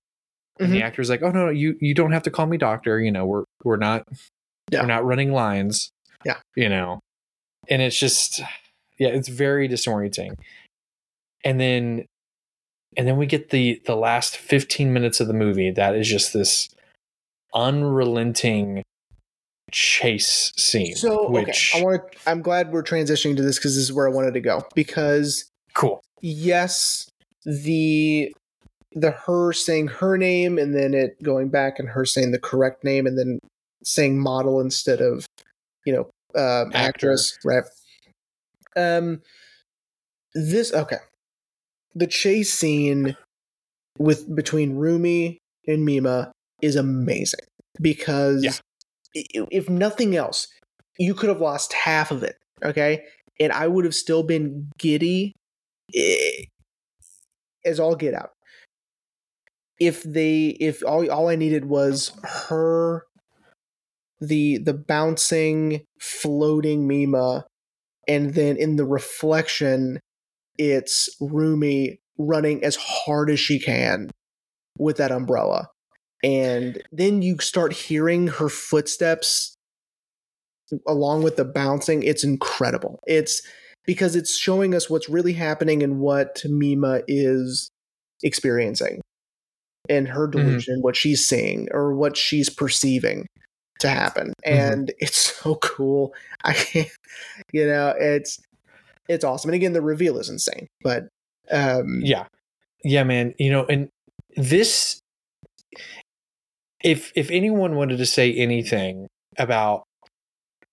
and the Mhm. actor's like, "Oh no, no, you you don't have to call me doctor. You know, we're we're not Yeah. we're not running lines. Yeah. you know." And it's just, yeah, it's very disorienting. And then, and then we get the the last fifteen minutes of the movie that is just this unrelenting chase scene. So which okay, I want to. I'm glad we're transitioning to this because this is where I wanted to go. Because cool. yes, the the her saying her name and then it going back and her saying the correct name and then saying model instead of you know um, actress, right? Um, this okay. The chase scene with between Rumi and Mima is amazing because Yeah. if nothing else, you could have lost half of it, okay, and I would have still been giddy as all get out. If they, if all all I needed was her, the the bouncing, floating Mima, and then in the reflection, it's Rumi running as hard as she can with that umbrella. And then you start hearing her footsteps along with the bouncing. It's incredible. It's because it's showing us what's really happening and what Mima is experiencing and her mm-hmm. delusion, what she's seeing or what she's perceiving to happen. Mm-hmm. And it's [laughs] so cool. I can't, you know, it's it's awesome. And again, the reveal is insane. But um yeah yeah man you know and this if if anyone wanted to say anything about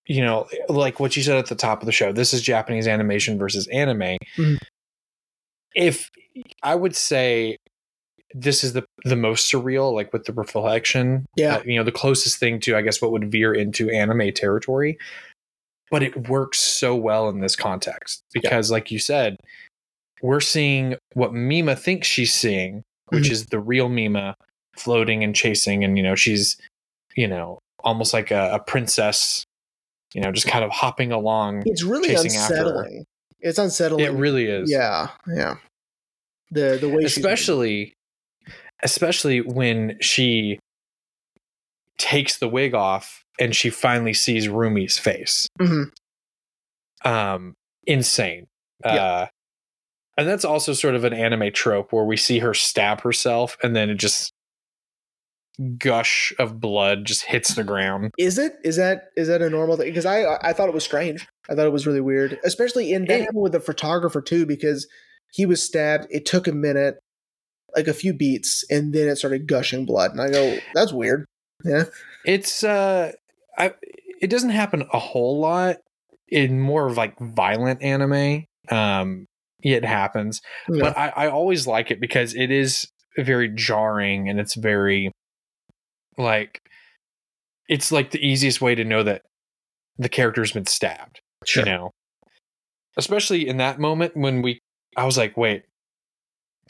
you know like what you said at the top of the show this is japanese animation versus anime Mhm. if i would say this is the the most surreal like with the reflection Yeah. uh, you know the closest thing to i guess what would veer into anime territory but it works so well in this context because like you said we're seeing what Mima thinks she's seeing, which Mhm. is the real Mima floating and chasing, and you know she's, you know, almost like a, a princess, you know, just kind of hopping along. it's really unsettling. It's unsettling. It really is, Yeah, yeah. The the way especially, especially when she takes the wig off and she finally sees Rumi's face. Mhm. um insane Yeah. uh and that's also sort of an anime trope where we see her stab herself and then it just gush of blood just hits the ground Is it? Is that is that a normal thing? Because I I thought it was strange. I thought it was really weird, especially in that It- with the photographer too, because he was stabbed. It took a minute, like a few beats, and then it started gushing blood. And I go, that's weird. Yeah. it's uh i it doesn't happen a whole lot in more of like violent anime um it happens Yeah. but I, I always like it because it is very jarring and it's very like it's like the easiest way to know that the character's been stabbed. Sure. You know, especially in that moment when we, I was like, wait,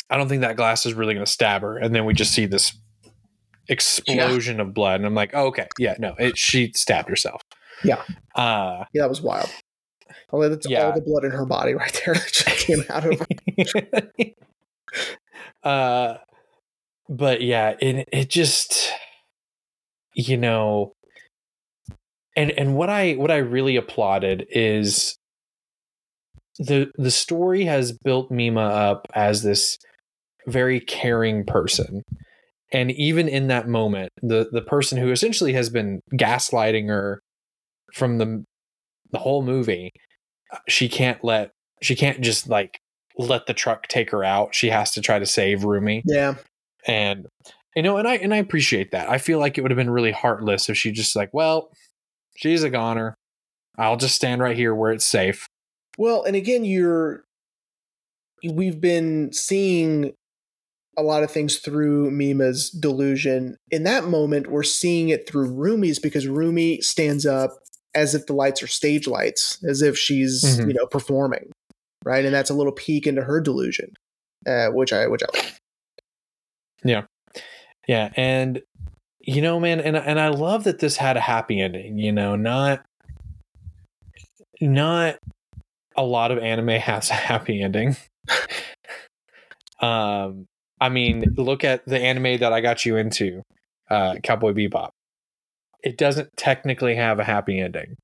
I don't think that glass is really going to stab her, and then we just see this explosion of blood, and I'm like, oh, okay, yeah, no, it, she stabbed herself. Yeah. Uh, Yeah, that was wild. Although that's Yeah. all the blood in her body right there [laughs] that just came out of her. [laughs] uh but yeah it it just you know and and what i what i really applauded is the the story has built mima up as this very caring person and even in that moment the the person who essentially has been gaslighting her from the the whole movie uh, she can't let she can't just like let the truck take her out. She has to try to save rumi. Yeah. and you know and i and i appreciate that. I feel like it would have been really heartless if she just like well she's a goner. I'll just stand right here where it's safe. Well, and again, you're we've been seeing a lot of things through Mima's delusion. In that moment, we're seeing it through Rumi's because Rumi stands up as if the lights are stage lights, as if she's Mhm. you know performing, right? And that's a little peek into her delusion, uh, which I which I like. Yeah, yeah and you know man and and i love that this had a happy ending you know not not a lot of anime [laughs] has a happy ending [laughs] um i mean look at the anime that i got you into uh cowboy bebop it doesn't technically have a happy ending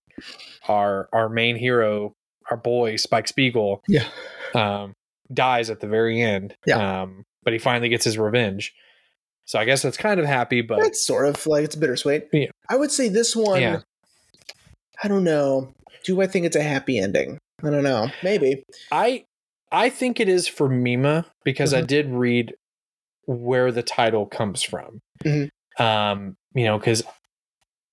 our our main hero our boy spike spiegel Yeah. um dies at the very end um but he finally gets his revenge so i guess that's kind of happy but It's sort of like it's bittersweet. Yeah. I would say this one. Yeah. I don't know. Do I think it's a happy ending? I don't know. Maybe. I I think it is for Mima because I Mhm. did read where the title comes from. Mhm. Um, you know, because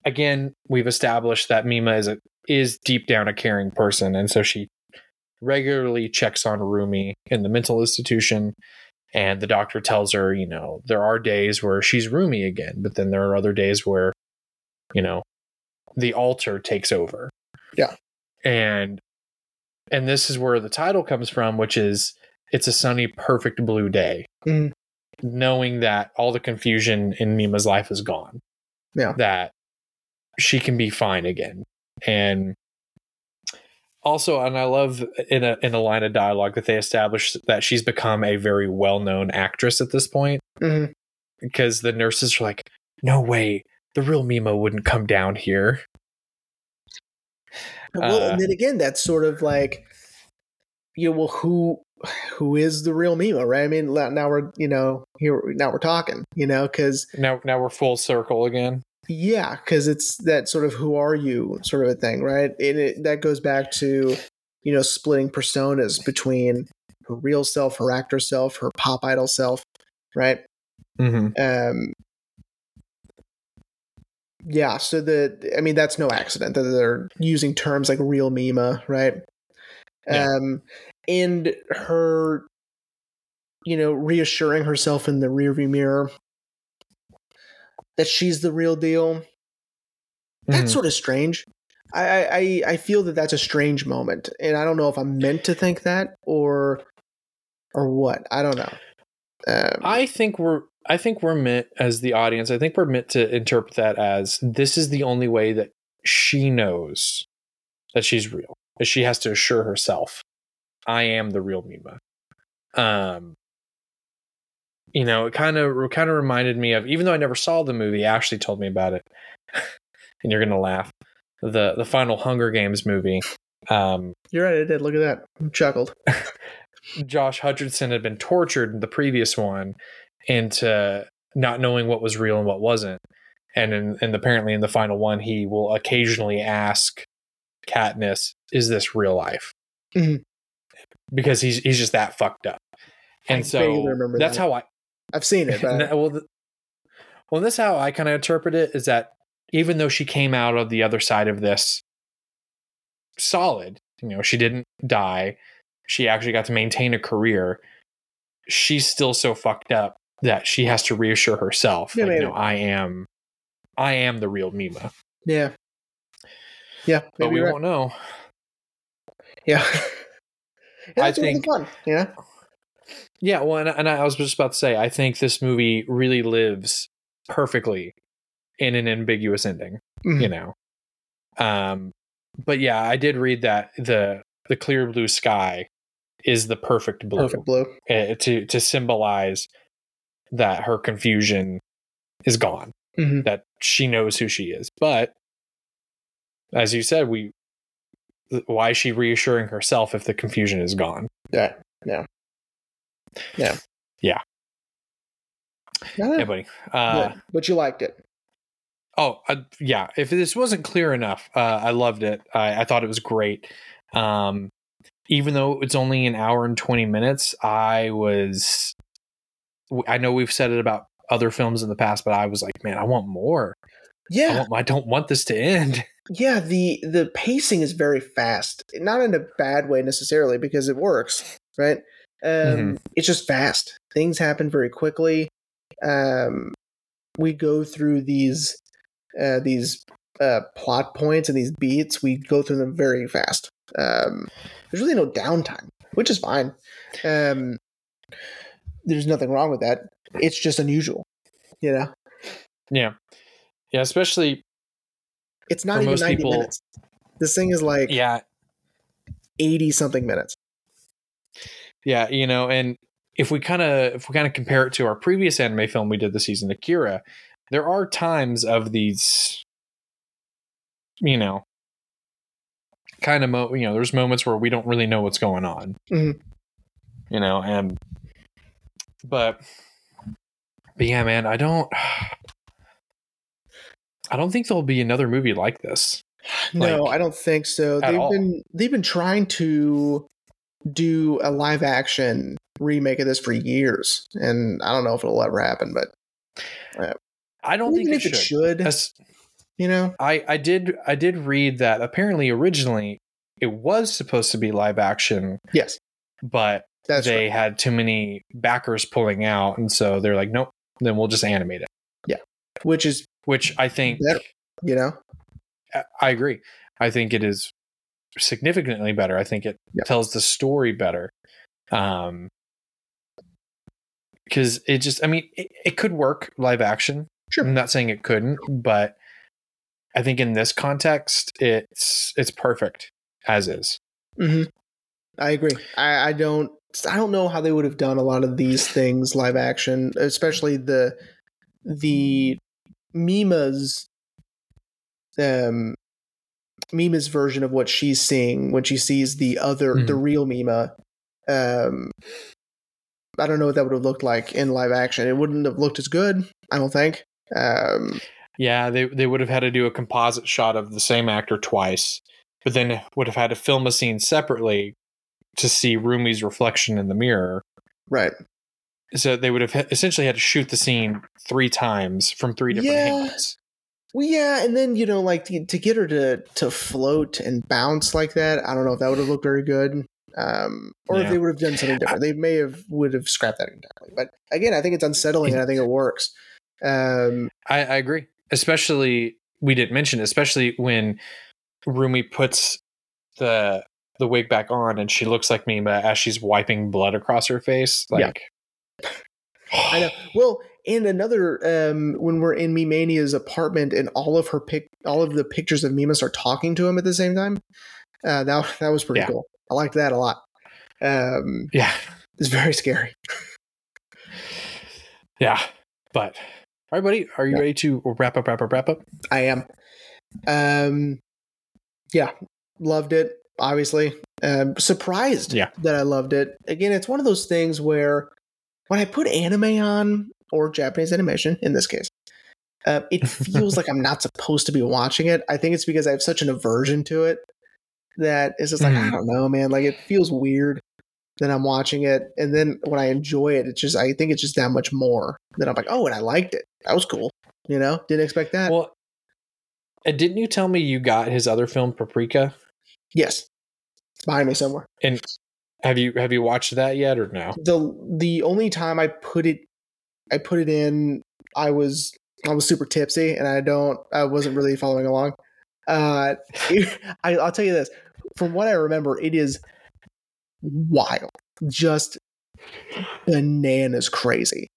again, we've established that Mima is a is deep down a caring person, and so she regularly checks on Rumi in the mental institution. And the doctor tells her, you know, there are days where she's Rumi again, but then there are other days where, you know, the alter takes over. Yeah. And and this is where the title comes from, which is it's a sunny, perfect blue day. Mhm. Knowing that all the confusion in Mima's life is gone. Yeah. That she can be fine again. And also, and I love in a in a line of dialogue that they established that she's become a very well known actress at this point Mhm. because the nurses are like, "No way, the real Mima wouldn't come down here." well, Uh, and then again, that's sort of like, you know, well, who who is the real Mima, right? I mean, now we're you know here now we're talking, you know, because Now, now we're full circle again. yeah, because it's that sort of who are you sort of a thing, right? And it, that goes back to you know splitting personas between her real self, her actor self, her pop idol self, right? Mm-hmm. um yeah so the i mean that's no accident that they're using terms like real mima right Yeah. um and her you know reassuring herself in the rearview mirror that she's the real deal. That's sort of strange. I, I I- I feel that that's a strange moment and i don't know if i'm meant to think that or or what. I don't know. Um, I think we're I think we're meant as the audience, I think we're meant to interpret that as this is the only way that she knows that she's real. That she has to assure herself, I am the real Mima. Um you know, it kind of kind of reminded me of even though I never saw the movie, Ashley told me about it. [laughs] and you're going to laugh. The the final Hunger Games movie. Um you're right i did look at that I chuckled [laughs] Josh Hutcherson had been tortured in the previous one into not knowing what was real and what wasn't. And in, and apparently in the final one, he will occasionally ask Katniss, "Is this real life?" Mhm. Because he's he's just that fucked up. And I so that's that. how I I've seen it, [laughs] but well, th- well, this how I kind of interpret it is that even though she came out of the other side of this solid, you know, she didn't die, she actually got to maintain a career. She's still so fucked up that she has to reassure herself, Yeah, like, maybe. no, I am, I am the real Mima. Yeah. Yeah. But we right. won't know. Yeah. [laughs] yeah I that's really think- fun. Yeah. Yeah, well, and, and I was just about to say, I think this movie really lives perfectly in an ambiguous ending. Mhm. You know, um, but yeah, I did read that the the clear blue sky is the perfect blue Perfect blue. uh, to to symbolize that her confusion is gone, Mhm. that she knows who she is. But as you said, we why is she reassuring herself if the confusion is gone? Yeah. Yeah. Yeah. Yeah. Yeah. Yeah, buddy. Uh, Good. but you liked it. Oh, uh, yeah. If this wasn't clear enough, uh, I loved it. I, I thought it was great. Um, even though it's only an hour and 20 minutes, I was. I know we've said it about other films in the past, but I was like, man, I want more. I, Yeah. want, I don't want this to end. [laughs] Yeah, the the pacing is very fast. Not in a bad way necessarily because it works, right? Um Mhm. it's just fast. Things happen very quickly. Um we go through these uh these uh plot points and these beats, we go through them very fast. Um there's really no downtime, which is fine. Um there's nothing wrong with that. It's just unusual, you know. Yeah. Yeah. Especially, It's not even most 90 people- minutes. This thing is like yeah. 80 something minutes. Yeah. You know, and if we kind of if we kind of compare it to our previous anime film we did this season, Akira, there are times of these, you know, kind of mo- you know, there's moments where we don't really know what's going on, Mhm. you know, and but but yeah, man, I don't. I don't think there'll be another movie like this. No, Like, I don't think so. They've all. been they've been trying to do a live action remake of this for years, and I don't know if it'll ever happen. But uh, I don't think it it should. should, As- you know, I I did I did read that apparently originally it was supposed to be live action, yes, but that's they right. had too many backers pulling out, and so they're like, nope, then we'll just animate it. Yeah, which is Which I think Better. you know, I- agree. I think it is significantly better. I think it tells the story better. Um, because it just, I mean, it, it could work live action. Sure. I'm not saying it couldn't, but I think in this context, it's it's perfect as is. hmm I agree. I, I don't. I don't know how they would have done a lot of these things live action, especially the the Mima's um Mima's version of what she's seeing when she sees the other the Mhm. real Mima. Um, I don't know what that would have looked like in live action. It wouldn't have looked as good. I don't think. Um, Yeah, they they would have had to do a composite shot of the same actor twice, but then would have had to film a scene separately to see Rumi's reflection in the mirror. right. So they would have essentially had to shoot the scene three times from three different Yeah. angles. Well, yeah, and then you know, like to, to get her to to float and bounce like that. I don't know if that would have looked very good, um, or if they would have done something different. They may have would have scrapped that entirely. But again, I think it's unsettling, and I think it works. Um, I, I agree. Especially we didn't mention, especially when Rumi puts the the wig back on and she looks like Mima as she's wiping blood across her face. Yeah. Like I know. Well, and another um, when we're in Mimania's apartment, and all of her pic, all of the pictures of Mima start talking to him at the same time. Uh, that that was pretty Yeah. cool. I liked that a lot. Um, Yeah. it's very scary. Yeah. But all right, buddy, are you Yeah. ready to wrap up, wrap up, wrap up? I am. Um, yeah, loved it. Obviously, um, surprised Yeah. that I loved it. Again, it's one of those things where when I put anime on or Japanese animation, in this case, uh, it [laughs] feels like I'm not supposed to be watching it. I think it's because I have such an aversion to it that it's just like I Mhm. don't know, man. Like it feels weird that I'm watching it, and then when I enjoy it, it's just I think it's just that much more. That I'm like, oh, and I liked it. That was cool. You know, didn't expect that. Well, didn't you tell me you got his other film, Paprika? Yes, it's behind me somewhere. And have you have you watched that yet or no? the The only time I put it, I put it in. I was I was super tipsy and I don't I wasn't really following along. Uh, [laughs] I, I'll tell you this: from what I remember, it is wild, just bananas crazy,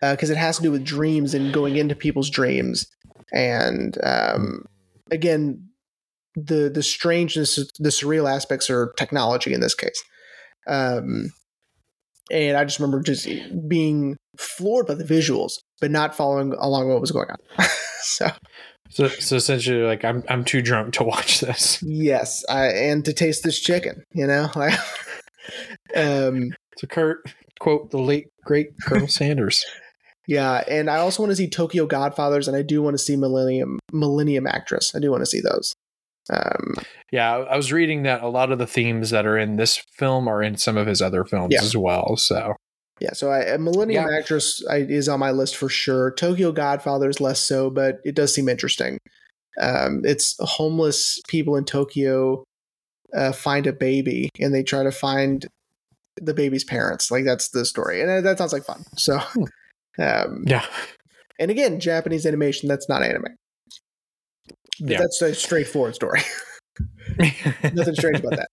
because uh, it has to do with dreams and going into people's dreams, and um, again, the the strangeness, the surreal aspects are technology in this case. Um, and I just remember just being floored by the visuals, but not following along what was going on. [laughs] so, so, so essentially, like I'm, I'm too drunk to [laughs] watch this. Yes, I, and to taste this chicken, you know. [laughs] um, to Kurt quote the late great Colonel Sanders. Yeah, and I also want to see Tokyo Godfathers, and I do want to see Millennium Millennium Actress. I do want to see those. Um, yeah, I was reading that a lot of the themes that are in this film are in some of his other films yeah. as well. So yeah, so I, Millennium yeah. Actress I, is on my list for sure. Tokyo Godfather is less so, but it does seem interesting. Um, it's homeless people in Tokyo uh, find a baby and they try to find the baby's parents. Like that's the story, and that sounds like fun. So, hmm. [laughs] um, yeah. And again, Japanese animation that's not anime. Yeah. That's a straightforward story. [laughs] Nothing strange about that.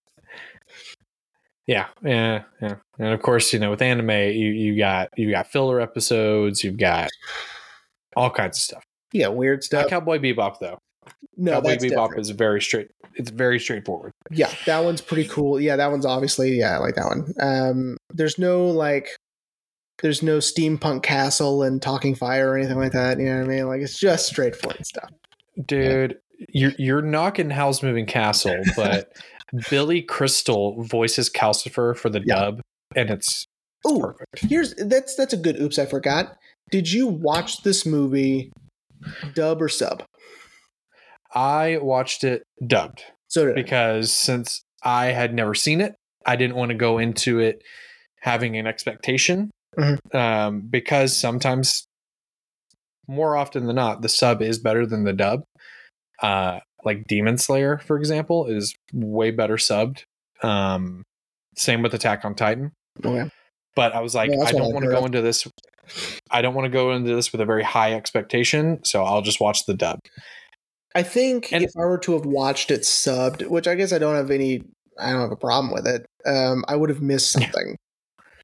Yeah, yeah, yeah. And of course, you know, with anime, you you got you got filler episodes, you've got all kinds of stuff. Yeah, weird stuff. Not Cowboy Bebop though. No, Cowboy Bebop different. is very straight. It's very straightforward. Yeah, that one's pretty cool. Yeah, that one's obviously yeah, I like that one. Um, there's no like, there's no steampunk castle and talking fire or anything like that. You know what I mean? Like it's just straightforward stuff. Dude, yeah. you're you're knocking Howl's Moving Castle, [laughs] but Billy Crystal voices Calcifer for the yeah. dub, and it's oh perfect. Here's that's that's a good. Oops, I forgot. Did you watch this movie, dub or sub? I watched it dubbed. So did because I. since I had never seen it, I didn't want to go into it having an expectation. Mm-hmm. Um, because sometimes, more often than not, the sub is better than the dub. Uh, like Demon Slayer, for example, is way better subbed. Um, same with Attack on Titan. Okay. But I was like, yeah, I don't want to go into this. I don't want to go into this with a very high expectation, so I'll just watch the dub. I think and if I were to have watched it subbed, which I guess I don't have any, I don't have a problem with it. Um, I would have missed something.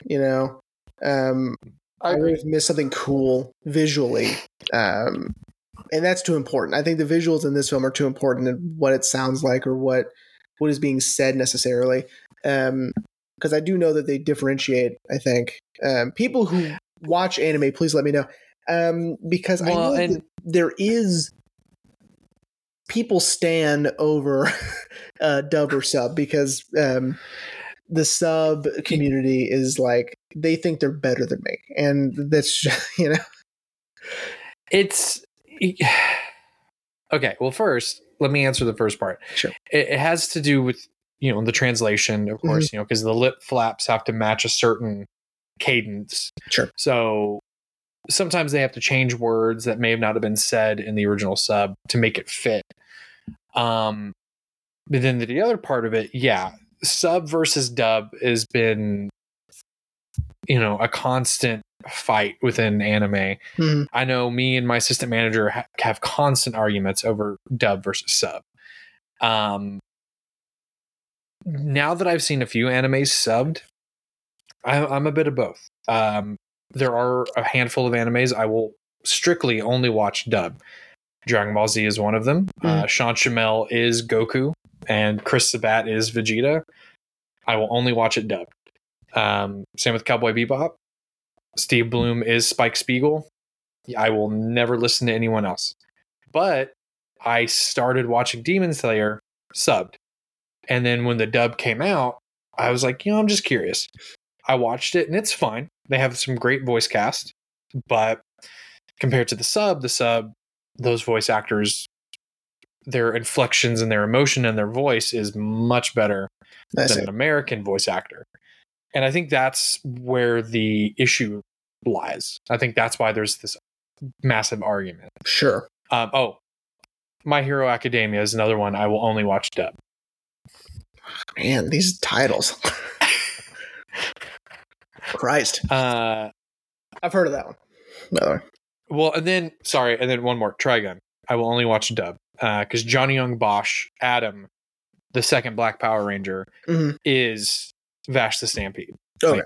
you know, um, I, I would have missed something cool visually. Um, and that's too important. I think the visuals in this film are too important in what it sounds like or what what is being said necessarily. Um, because I do know that they differentiate. I think um, people who watch anime, please let me know. Um, because well, I know and- there is people stand over [laughs] uh, dub or sub because um, the sub community is like they think they're better than me, and that's [laughs] just, you know. It's [sighs] okay. Well, first, let me answer the first part. Sure. It, it has to do with you know the translation, of course. Mm-hmm. You know, because the lip flaps have to match a certain cadence. Sure. So sometimes they have to change words that may have not have been said in the original sub to make it fit. Um, but then the other part of it, yeah, sub versus dub has been, you know, a constant fight within anime. Mm-hmm. I know me and my assistant manager ha- have constant arguments over dub versus sub. Um, now that I've seen a few animes subbed, I, I'm a bit of both. Um, there are a handful of animes I will strictly only watch dub. Dragon Ball Z is one of them. Mm. Uh, Sean Schemmel is Goku, and Chris Sabat is Vegeta. I will only watch it dubbed. Um, same with Cowboy Bebop. Steve Blum is Spike Spiegel. I will never listen to anyone else. But I started watching Demon Slayer subbed. And then when the dub came out, I was like, you know, I'm just curious. I watched it and it's fine. They have some great voice cast, but compared to the sub, the sub, those voice actors, their inflections and their emotion and their voice is much better than an American voice actor. And I think that's where the issue lies. I think that's why there's this massive argument. Sure. Um, oh, My Hero Academia is another one I will only watch dub. Man, these titles. Christ. Uh, I've heard of that one. Way. Well, and then sorry, and then one more. Trigun. I will only watch dub because Johnny Yong Bosch, Adam, the second Black Power Ranger, Mhm. is Vash the Stampede. Okay. Like,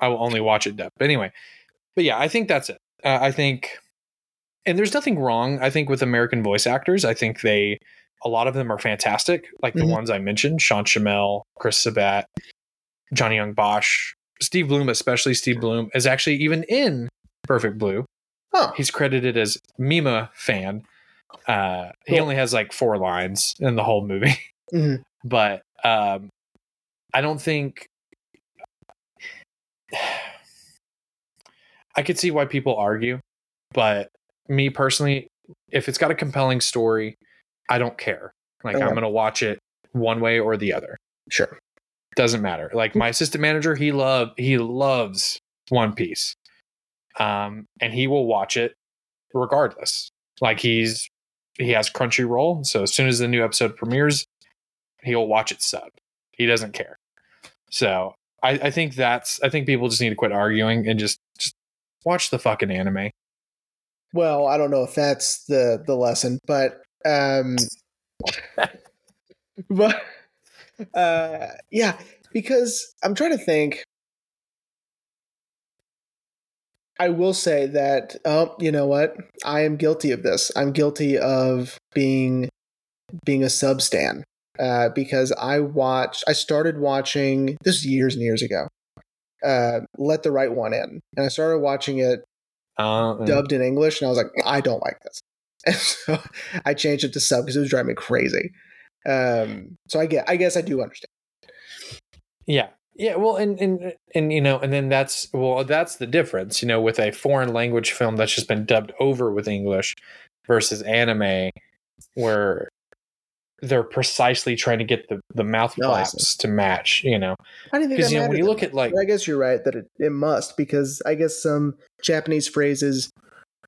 I will only watch it dub. But anyway, but yeah, I think that's it. Uh, I think, and there's nothing wrong. I think with American voice actors, I think they, a lot of them are fantastic. Like the Mhm. ones I mentioned, Sean Schemmel, Chris Sabat, Johnny Yong Bosch, Steve Blum, especially Steve Blum, is actually even in Perfect Blue. Oh, He's credited as Mima fan. Uh, he only has like four lines in the whole movie, [laughs] Mhm. but um, I don't think [sighs] I could see why people argue, but me personally, if it's got a compelling story, I don't care. Like Okay. I'm gonna watch it one way or the other. sure. Doesn't matter. Like my assistant manager, he love he loves One Piece, um, and he will watch it regardless. Like he's he has Crunchyroll, so as soon as the new episode premieres, he'll watch it sub. He doesn't care. So I, I think that's I think people just need to quit arguing and just just watch the fucking anime. Well, I don't know if that's the the lesson, but um, [laughs] but uh, yeah, because I'm trying to think. I will say that, oh, you know what? I am guilty of this. I'm guilty of being being a sub stan uh, because I watched. I started watching this years and years ago. Uh, Let the Right One In, and I started watching it Uh, dubbed in English, and I was like, I don't like this, [laughs] and so I changed it to sub because it was driving me crazy. Um, so I get, I guess I do understand. Yeah. Yeah, well and and and you know, and then that's well that's the difference, you know, with a foreign language film that's just been dubbed over with English versus anime where they're precisely trying to get the the mouth No, flaps to match, you know. I didn't think Because that you know, when you that look at like I guess you're right that it, it must because I guess some Japanese phrases,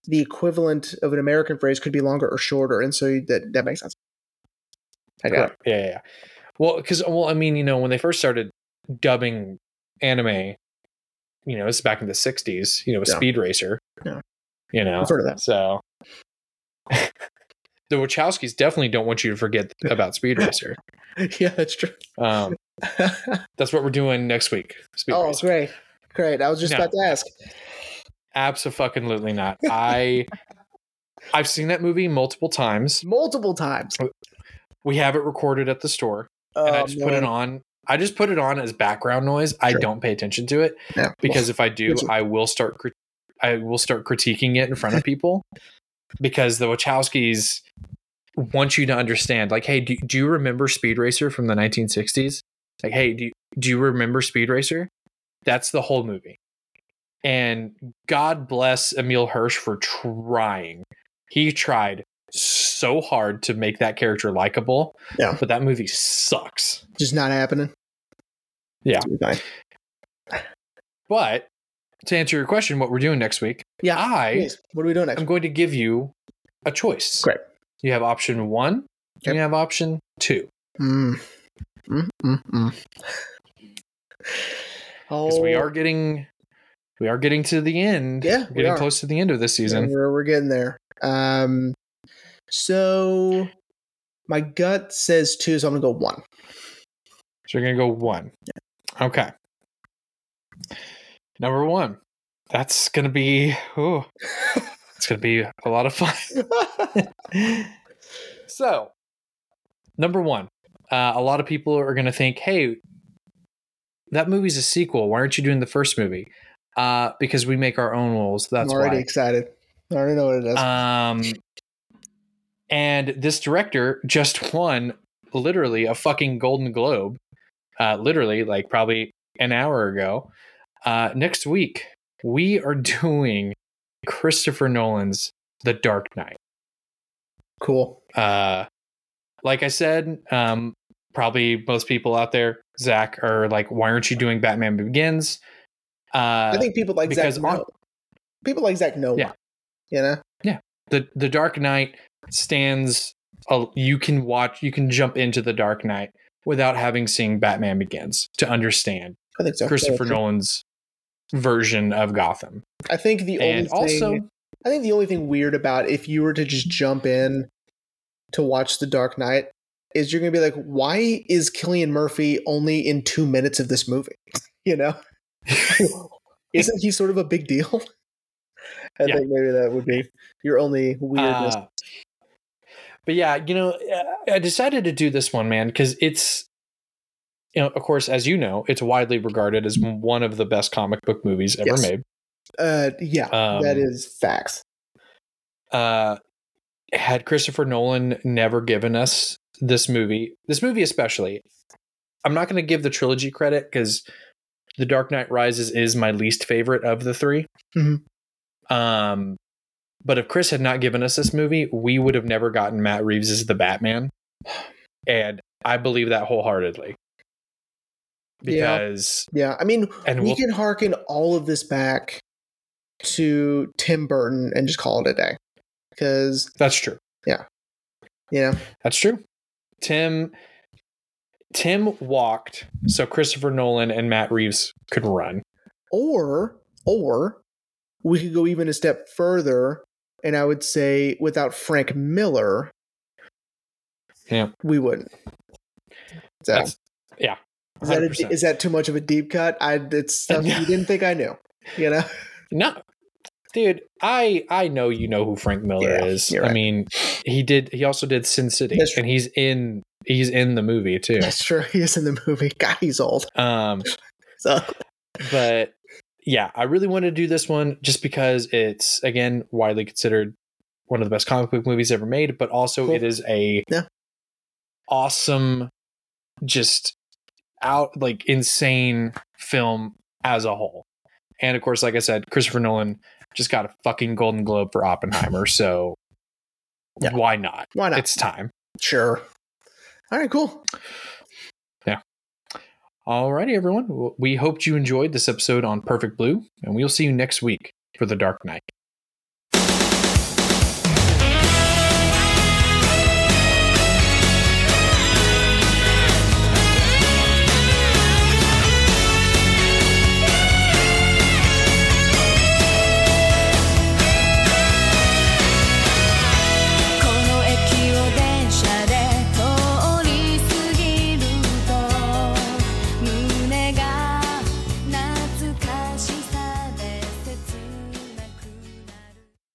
the equivalent of an American phrase could be longer or shorter, and so that that makes sense. I got it. Yeah, yeah, yeah. Well, because well, I mean, you know, when they first started dubbing anime, you know, this is back in the '60s. You know, with Yeah. Speed Racer. Yeah. You know, I've heard of that. so [laughs] the Wachowskis definitely don't want you to forget [laughs] about Speed Racer. yeah, that's true. Um, [laughs] that's what we're doing next week. Speed oh, Racer. great, great. I was just No. about to ask. Absolutely not. I [laughs] I've seen that movie multiple times. multiple times. We have it recorded at the store, and I Oh, just put it on. I just put it on as background noise. I don't pay attention to it. Yeah. because if I do, I will start crit- I will start critiquing it in front of people because the Wachowskis want you to understand. Like, hey, do, do you remember Speed Racer from the 1960s? Like, hey, do you, do you remember Speed Racer? That's the whole movie. And God bless Emile Hirsch for trying. He tried so hard to make that character likable. Yeah. But that movie sucks. just not happening. Yeah. But to answer your question, what we're doing next week, Yeah. I Please. What are we doing next? I'm going to give you a choice. Great. You have option one, and you have option two. Mm. Mm, mm, mm. Because Oh, we are getting we are getting to the end. Yeah, We're getting are. close to the end of this season. We're, we're getting there. Um, so my gut says two, so I'm gonna go one. So you're gonna go one. Yeah. Okay. Number one. That's gonna be oh, it's gonna be a lot of fun. [laughs] so, number one, uh, a lot of people are going to think, hey, that movie's a sequel. Why aren't you doing the first movie? Uh, because we make our own rules. That's I'm already why. excited. I already know what it is. Um, and this director just won literally a fucking Golden Globe, uh, literally like probably an hour ago. Uh, next week, we are [laughs] doing Christopher Nolan's The Dark Knight. cool. Uh, like I said, um, probably most people out there, Zach, are like, why aren't you doing Batman Begins? Uh, I think people like because Zach on- know. People like Zach know. Yeah. why, You know. Yeah. The the Dark Knight stands. A, you can watch. You can jump into the Dark Knight without having seen Batman Begins to understand I think so. Christopher Nolan's version of Gotham. I think the only And also, thing I think the only thing weird about if you were to just jump in to watch The Dark Knight is you're going to be like, why is Cillian Murphy only in two minutes of this movie? [laughs] You know, [laughs] isn't he sort of a big deal? [laughs] I Yeah. think maybe that would be your only weirdness. Uh, but yeah, you know, I decided to do this one, man, because it's, you know, of course, as you know, it's widely regarded as one of the best comic book movies ever Yes. made. Uh, yeah, Um, that is facts. Uh, had Christopher Nolan never given us this movie, this movie especially, I'm not going to give the trilogy credit because The Dark Knight Rises is my least favorite of the 3 Mhm. Um, but if Chris had not given us this movie, we would have never gotten Matt Reeves as the Batman, [sighs] and I believe that wholeheartedly. Yeah. Because Yeah, I mean, and we we'll, can harken all of this back to Tim Burton and just call it a day. Because, that's true. Yeah. yeah, That's true. Tim Tim walked so Christopher Nolan and Matt Reeves could run. or, or we could go even a step further, and I would say without Frank Miller, Yeah. we wouldn't. So, That's yeah. Is, that a, is that too much of a deep cut? I It's stuff you [laughs] didn't think I knew, you know? No. Dude, I I know you know who Frank Miller Yeah, is. you're I mean, he did he also did Sin City and he's in he's in the movie too. That's true. He is in the movie. [laughs] God, he's old. Um [laughs] So, but yeah, I really wanted to do this one just because it's again widely considered one of the best comic book movies ever made, but also Cool. it is a Yeah. awesome, just out like insane film as a whole. And of course, like I said, Christopher Nolan just got a fucking Golden Globe for Oppenheimer, so Yeah. why not? why not? It's time. sure. All right, cool. Yeah. Alrighty, everyone. We hoped you enjoyed this episode on Perfect Blue, and we'll see you next week for The Dark Knight.